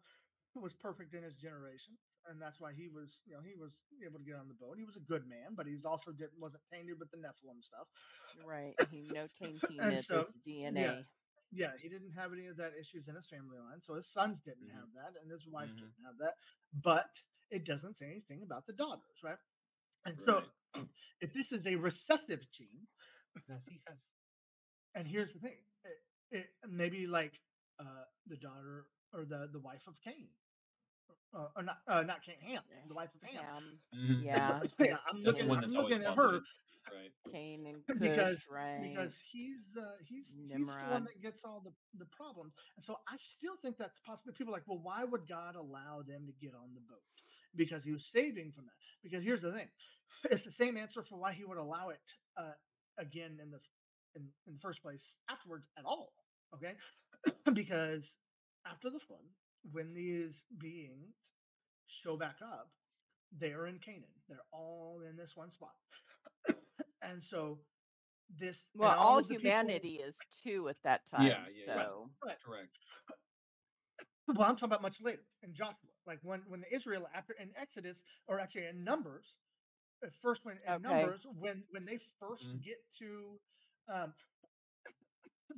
Speaker 1: was perfect in his generation, and that's why he was, you know, he was able to get on the boat. He was a good man, but he's also didn't wasn't tainted with the Nephilim stuff.
Speaker 2: Right. He no tainting
Speaker 1: And so,
Speaker 2: his DNA.
Speaker 1: yeah, he didn't have any of that issues in his family line, so his sons didn't
Speaker 3: Mhm.
Speaker 1: have that, and his wife
Speaker 3: Mhm.
Speaker 1: didn't have that. But it doesn't say anything about the daughters, right? And so, if this is a recessive gene,
Speaker 3: that he that's-
Speaker 1: and here's the thing, it, it maybe like uh, the daughter or the the wife of Cain, uh, or not uh, not Cain, Ham, the wife of Ham.
Speaker 2: Ham. Yeah.
Speaker 1: yeah, I'm looking, I'm looking at her.
Speaker 3: Right.
Speaker 2: Cain and
Speaker 1: because
Speaker 2: right?
Speaker 1: because he's uh, he's he's the
Speaker 2: Nimrod.
Speaker 1: one that gets all the the problems, and so I still think that's possible. People are like, well, why would God allow them to get on the boat? Because He was saving from that. Because here's the thing, it's the same answer for why He would allow it uh, again in the in, in the first place afterwards at all. Okay, because after the flood, when these beings show back up, they're in Canaan. They're all in this one spot. and so this
Speaker 2: well, all
Speaker 1: of the people-
Speaker 2: humanity is two at that time.
Speaker 3: Yeah, yeah, yeah.
Speaker 2: so
Speaker 3: Correct.
Speaker 1: well, I'm talking about much later in Joshua, like when when the Israel after in Exodus or actually in Numbers, first when in
Speaker 2: Okay.
Speaker 1: Numbers when when they 1st
Speaker 3: Mhm.
Speaker 1: get to, um,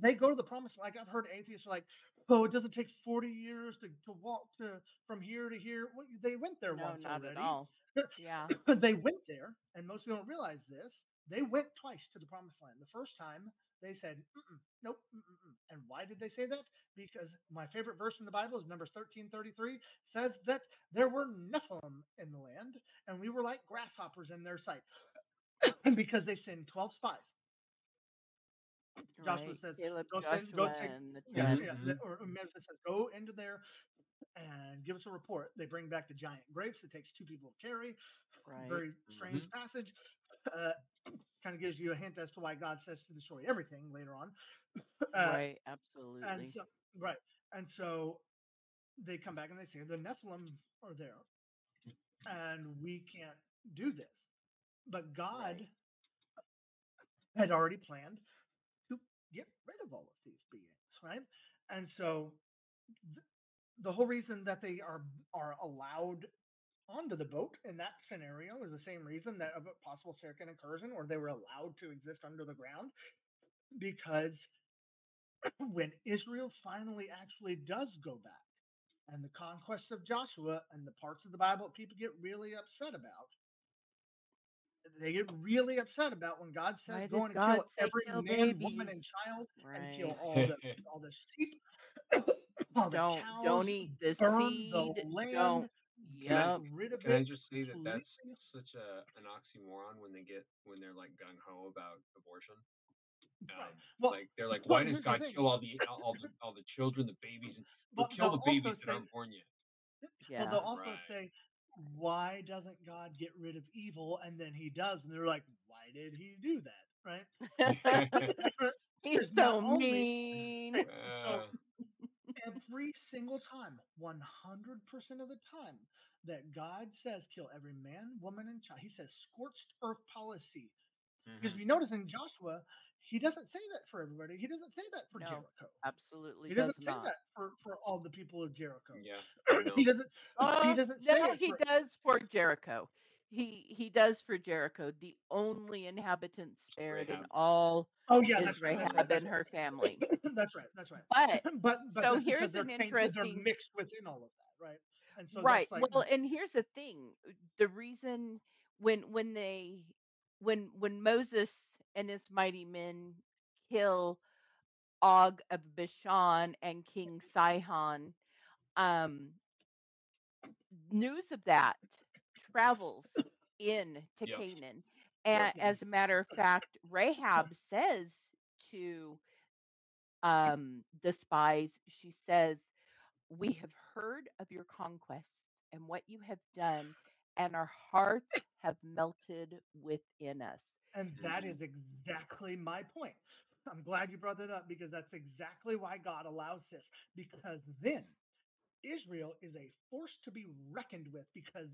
Speaker 1: they go to the promise. Like I've heard atheists are like, oh, it doesn't take 40 years to to walk to from here to here. Well, they went there
Speaker 2: no,
Speaker 1: once
Speaker 2: not
Speaker 1: already.
Speaker 2: at all. Yeah.
Speaker 1: they went there, and most people don't realize this. They went twice to the promised land. The first time they said, mm-mm, nope. Mm-mm. And why did they say that? Because my favorite verse in the Bible is Numbers 13 33 says that there were Nephilim in the land, and we were like grasshoppers in their sight. because they sent 12 spies. Joshua
Speaker 2: right.
Speaker 1: says,
Speaker 2: Caleb,
Speaker 1: "Go
Speaker 2: Joshua,
Speaker 1: send- go take-
Speaker 2: and the
Speaker 1: Yeah,
Speaker 2: ten.
Speaker 1: Yeah.
Speaker 3: mhm.
Speaker 1: Or, or says, go into there and give us a report. They bring back the giant grapes. It takes two people to carry.
Speaker 2: Right.
Speaker 1: Very strange passage. Uh, kind of gives you a hint as to why God says to destroy everything later on. Uh,
Speaker 2: right.
Speaker 1: And
Speaker 2: Absolutely.
Speaker 1: so, right. And so they come back and they say the Nephilim are there, and we can't do this. But God
Speaker 2: Right.
Speaker 1: had already planned to get rid of all of these beings, right? And so th- the whole reason that they are are allowed onto the boat in that scenario is the same reason that of a possible second incursion, or they were allowed to exist under the ground, because when Israel finally actually does go back, and the conquest of Joshua and the parts of the Bible that people get really upset about, they get really upset about when God says
Speaker 2: Why did
Speaker 1: go and
Speaker 2: God
Speaker 1: kill
Speaker 2: say
Speaker 1: every
Speaker 2: kill
Speaker 1: man, woman, and child, and kill all the all the sheep, all the
Speaker 2: Don't
Speaker 1: cows,
Speaker 2: don't eat the
Speaker 1: burn
Speaker 2: seed.
Speaker 1: the land,
Speaker 2: Don't.
Speaker 1: get
Speaker 2: Yep.
Speaker 1: rid of
Speaker 3: Can I just say that that's
Speaker 1: completely.
Speaker 3: such a an oxymoron when they get when they're like gung ho about abortion?
Speaker 1: Right.
Speaker 3: Um,
Speaker 1: Well,
Speaker 3: like they're like,
Speaker 1: well,
Speaker 3: why does
Speaker 1: here's the
Speaker 3: God kill all the all the all the children, the babies, and
Speaker 1: Well,
Speaker 3: we'll kill the babies
Speaker 1: also
Speaker 3: that
Speaker 1: say,
Speaker 3: aren't born yet?
Speaker 2: Yeah.
Speaker 1: well, they'll also
Speaker 3: Right.
Speaker 1: say, why doesn't God get rid of evil? And then He does, and they're like, why did He do that? Right?
Speaker 2: He's
Speaker 1: There's not
Speaker 2: so
Speaker 1: only-
Speaker 2: mean.
Speaker 1: so
Speaker 3: Uh,
Speaker 1: every single time, 100% of the time that God says kill every man, woman, and child, He says scorched earth policy. Because
Speaker 3: mhm.
Speaker 1: we notice in Joshua, He doesn't say that for everybody. He doesn't say that for
Speaker 2: No.
Speaker 1: Jericho.
Speaker 2: Absolutely
Speaker 1: He
Speaker 2: does
Speaker 1: doesn't say
Speaker 2: not.
Speaker 1: that for, for all the people of Jericho.
Speaker 3: Yeah,
Speaker 1: he doesn't.
Speaker 2: Uh,
Speaker 1: he doesn't say
Speaker 2: no,
Speaker 1: it
Speaker 2: he
Speaker 1: for,
Speaker 2: does for Jericho. He he does for Jericho. The only inhabitant spared in all
Speaker 1: Oh yeah,
Speaker 2: is
Speaker 1: that's right.
Speaker 2: Rahab
Speaker 1: right.
Speaker 2: and her family.
Speaker 1: That's right. That's right.
Speaker 2: But
Speaker 1: but but
Speaker 2: So here's an
Speaker 1: tainted- they're
Speaker 2: interesting-
Speaker 1: mixed within all of that, right? And so
Speaker 2: right.
Speaker 1: that's like
Speaker 2: well, and here's the thing: the reason when when they when when Moses and his mighty men kill Og of Bashan and King Sihon, um, news of that travels in to
Speaker 3: Yep.
Speaker 2: Canaan. And as a matter of fact, Rahab says to um, the spies, she says, We have heard of your conquests and what you have done, and our hearts have melted within us.
Speaker 1: And that
Speaker 3: Mhm.
Speaker 1: exactly my point. I'm glad you brought that up because that's exactly why God allows this. Because then Israel is a force to be reckoned with because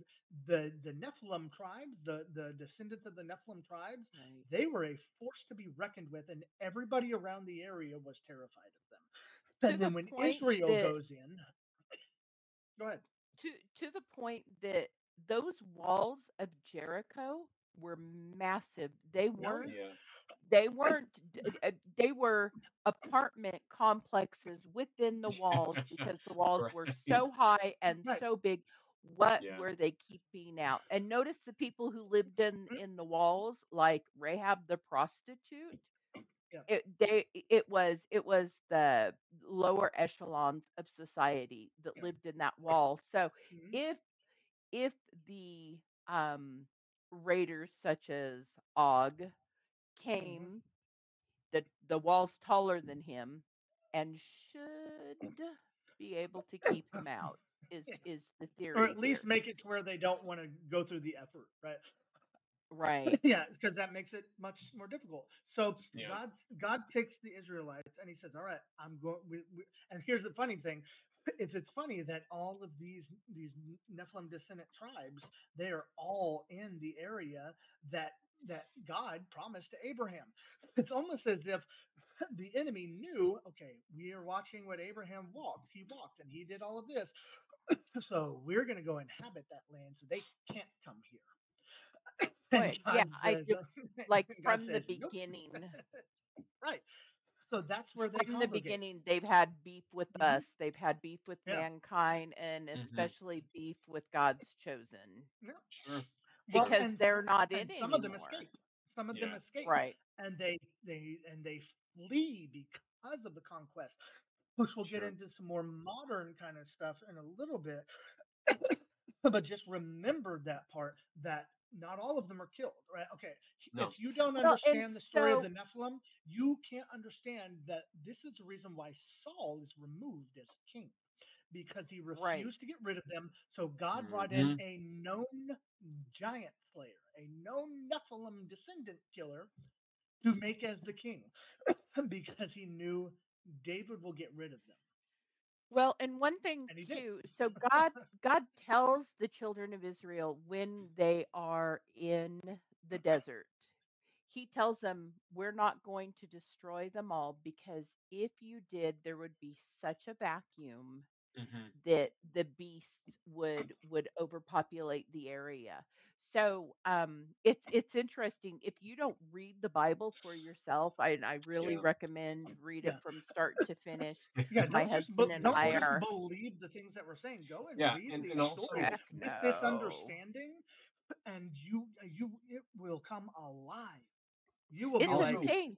Speaker 1: the the Nephilim tribes, the the descendants of the Nephilim tribes,
Speaker 2: Right.
Speaker 1: they were a force to be reckoned with, and everybody around the area was terrified of them.
Speaker 2: To
Speaker 1: And then
Speaker 2: the
Speaker 1: when
Speaker 2: point
Speaker 1: Israel
Speaker 2: that
Speaker 1: goes in, go ahead.
Speaker 2: to to the point that those walls of Jericho were massive. They weren't
Speaker 3: Yeah.
Speaker 2: they weren't uh, they were apartment complexes within the walls because the walls were so high and
Speaker 1: Right.
Speaker 2: so big what
Speaker 3: Yeah.
Speaker 2: were they keeping out and notice the people who lived in
Speaker 1: Mm.
Speaker 2: in the walls like rahab the prostitute
Speaker 1: Yeah.
Speaker 2: it they it was it was the lower echelons of society that lived in that wall so
Speaker 1: Mhm.
Speaker 2: if if the um raiders such as og
Speaker 1: Mhm.
Speaker 2: came the the wall's taller than him and should be able to keep him out is is the theory, Or
Speaker 1: at least
Speaker 2: here
Speaker 1: make it to where they don't want to go through the effort, right?
Speaker 2: right
Speaker 1: yeah, because that makes it much more difficult. So
Speaker 3: Yeah.
Speaker 1: God God takes the Israelites and he says, "All right, I'm going." We, we, and here's the funny thing: is it's funny that all of these these Nephilim descendant tribes they are all in the area that that God promised to Abraham. It's almost as if the enemy knew, okay, we are watching what Abraham walked. He walked and he did all of this. So we're going to go inhabit that land so they can't come here.
Speaker 2: Right, yeah,
Speaker 1: God
Speaker 2: I do- like from the
Speaker 1: says, "Nope."
Speaker 2: beginning
Speaker 1: right. So that's where they
Speaker 2: from the beginning they've had beef with
Speaker 1: Mhm.
Speaker 2: us they've had beef with
Speaker 1: Yeah.
Speaker 2: mankind and
Speaker 3: Mhm.
Speaker 2: especially beef with god's chosen
Speaker 3: Sure.
Speaker 1: Well,
Speaker 2: because
Speaker 1: and
Speaker 2: they're not in
Speaker 1: and some of them escape. Some of them escape.
Speaker 2: right
Speaker 1: and they they and they flee because of the conquest which we'll get into some more modern kind of stuff in a little bit but just remember that part that not all of them are killed right okay
Speaker 3: No.
Speaker 1: if you don't
Speaker 2: Well,
Speaker 1: understand the story of the nephilim you can't understand that this is the reason why saul is removed as king because he refused
Speaker 2: Right.
Speaker 1: to get rid of them so god brought
Speaker 3: Mm-hmm.
Speaker 1: in a known giant slayer a known nephilim descendant killer to make as the king because he knew David will get rid of them.
Speaker 2: Well, and one thing
Speaker 1: And
Speaker 2: too. So God God tells the children of Israel when they are in the desert. He tells them we're not going to destroy them all because if you did there would be such a vacuum
Speaker 3: Mhm.
Speaker 2: that the beasts would would overpopulate the area. So um, it's it's interesting if you don't read the Bible for yourself. I I really
Speaker 3: Yeah.
Speaker 2: recommend read
Speaker 1: Yeah.
Speaker 2: it from start to finish.
Speaker 1: Yeah,
Speaker 2: My husband
Speaker 1: be-
Speaker 2: and
Speaker 1: don't
Speaker 2: I
Speaker 1: just
Speaker 2: are-
Speaker 1: believe the things that we're saying. Go and
Speaker 3: Yeah,
Speaker 1: read
Speaker 3: and-
Speaker 1: these
Speaker 3: and
Speaker 1: stories. Get this understanding, and you you it will come alive. You will
Speaker 2: It's
Speaker 1: be like,
Speaker 2: insane.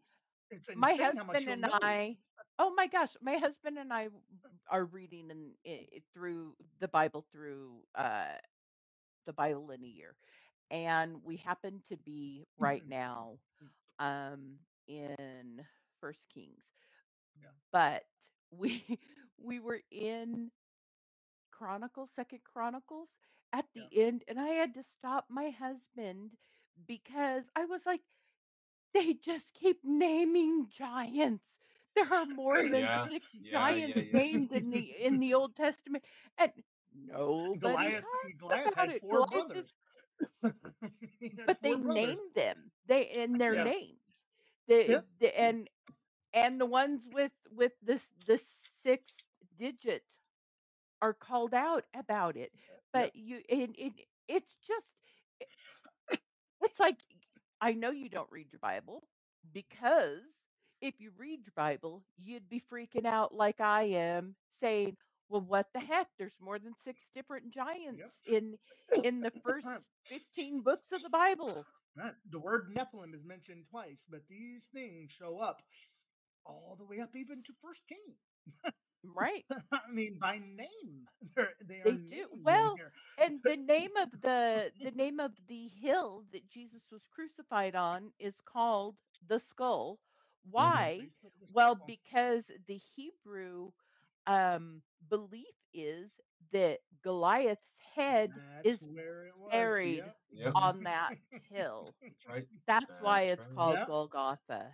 Speaker 1: it's
Speaker 2: My
Speaker 1: insane how much
Speaker 2: husband and
Speaker 1: know.
Speaker 2: I. Oh my gosh, my husband and I are reading in, i through the Bible through uh, the Bible in a year, and we happen to be right now um, in First Kings.
Speaker 1: Yeah.
Speaker 2: But we we were in Chronicles, Second Chronicles at the end, and I had to stop my husband because I was like, they just keep naming giants. There are more than
Speaker 3: Yeah,
Speaker 2: six
Speaker 3: yeah, yeah,
Speaker 2: giants
Speaker 3: yeah.
Speaker 2: named in the in the Old Testament, and nobody
Speaker 1: Goliath, Goliath had four
Speaker 2: Goliath
Speaker 1: brothers.
Speaker 2: Is-
Speaker 1: He had
Speaker 2: but they named them. They and their
Speaker 1: Yeah.
Speaker 2: names. The,
Speaker 1: Yep.
Speaker 2: the and and the ones with with this the six digit are called out about it. Uh, but you and it it's just it- it's like I know you don't read your Bible because if you read your Bible, you'd be freaking out like I am, saying, "Well, what the heck? There's more than six different giants in in the first 15 books of the Bible."
Speaker 1: Right. The word Nephilim is mentioned twice, but these things show up all the way up even to First King.
Speaker 2: Right.
Speaker 1: I mean, by name, They're, they
Speaker 2: They do. Well. And the name of the the name of the hill that Jesus was crucified on is called the skull. Why?
Speaker 1: Face of the
Speaker 2: Well, because the Hebrew um, belief is that Goliath's head
Speaker 1: That's
Speaker 2: is
Speaker 1: where it was.
Speaker 2: buried
Speaker 1: yep.
Speaker 3: Yep.
Speaker 2: on that hill.
Speaker 3: That's right.
Speaker 2: That's
Speaker 3: That's
Speaker 2: why it's
Speaker 3: right.
Speaker 2: called
Speaker 1: Yep.
Speaker 2: Golgotha.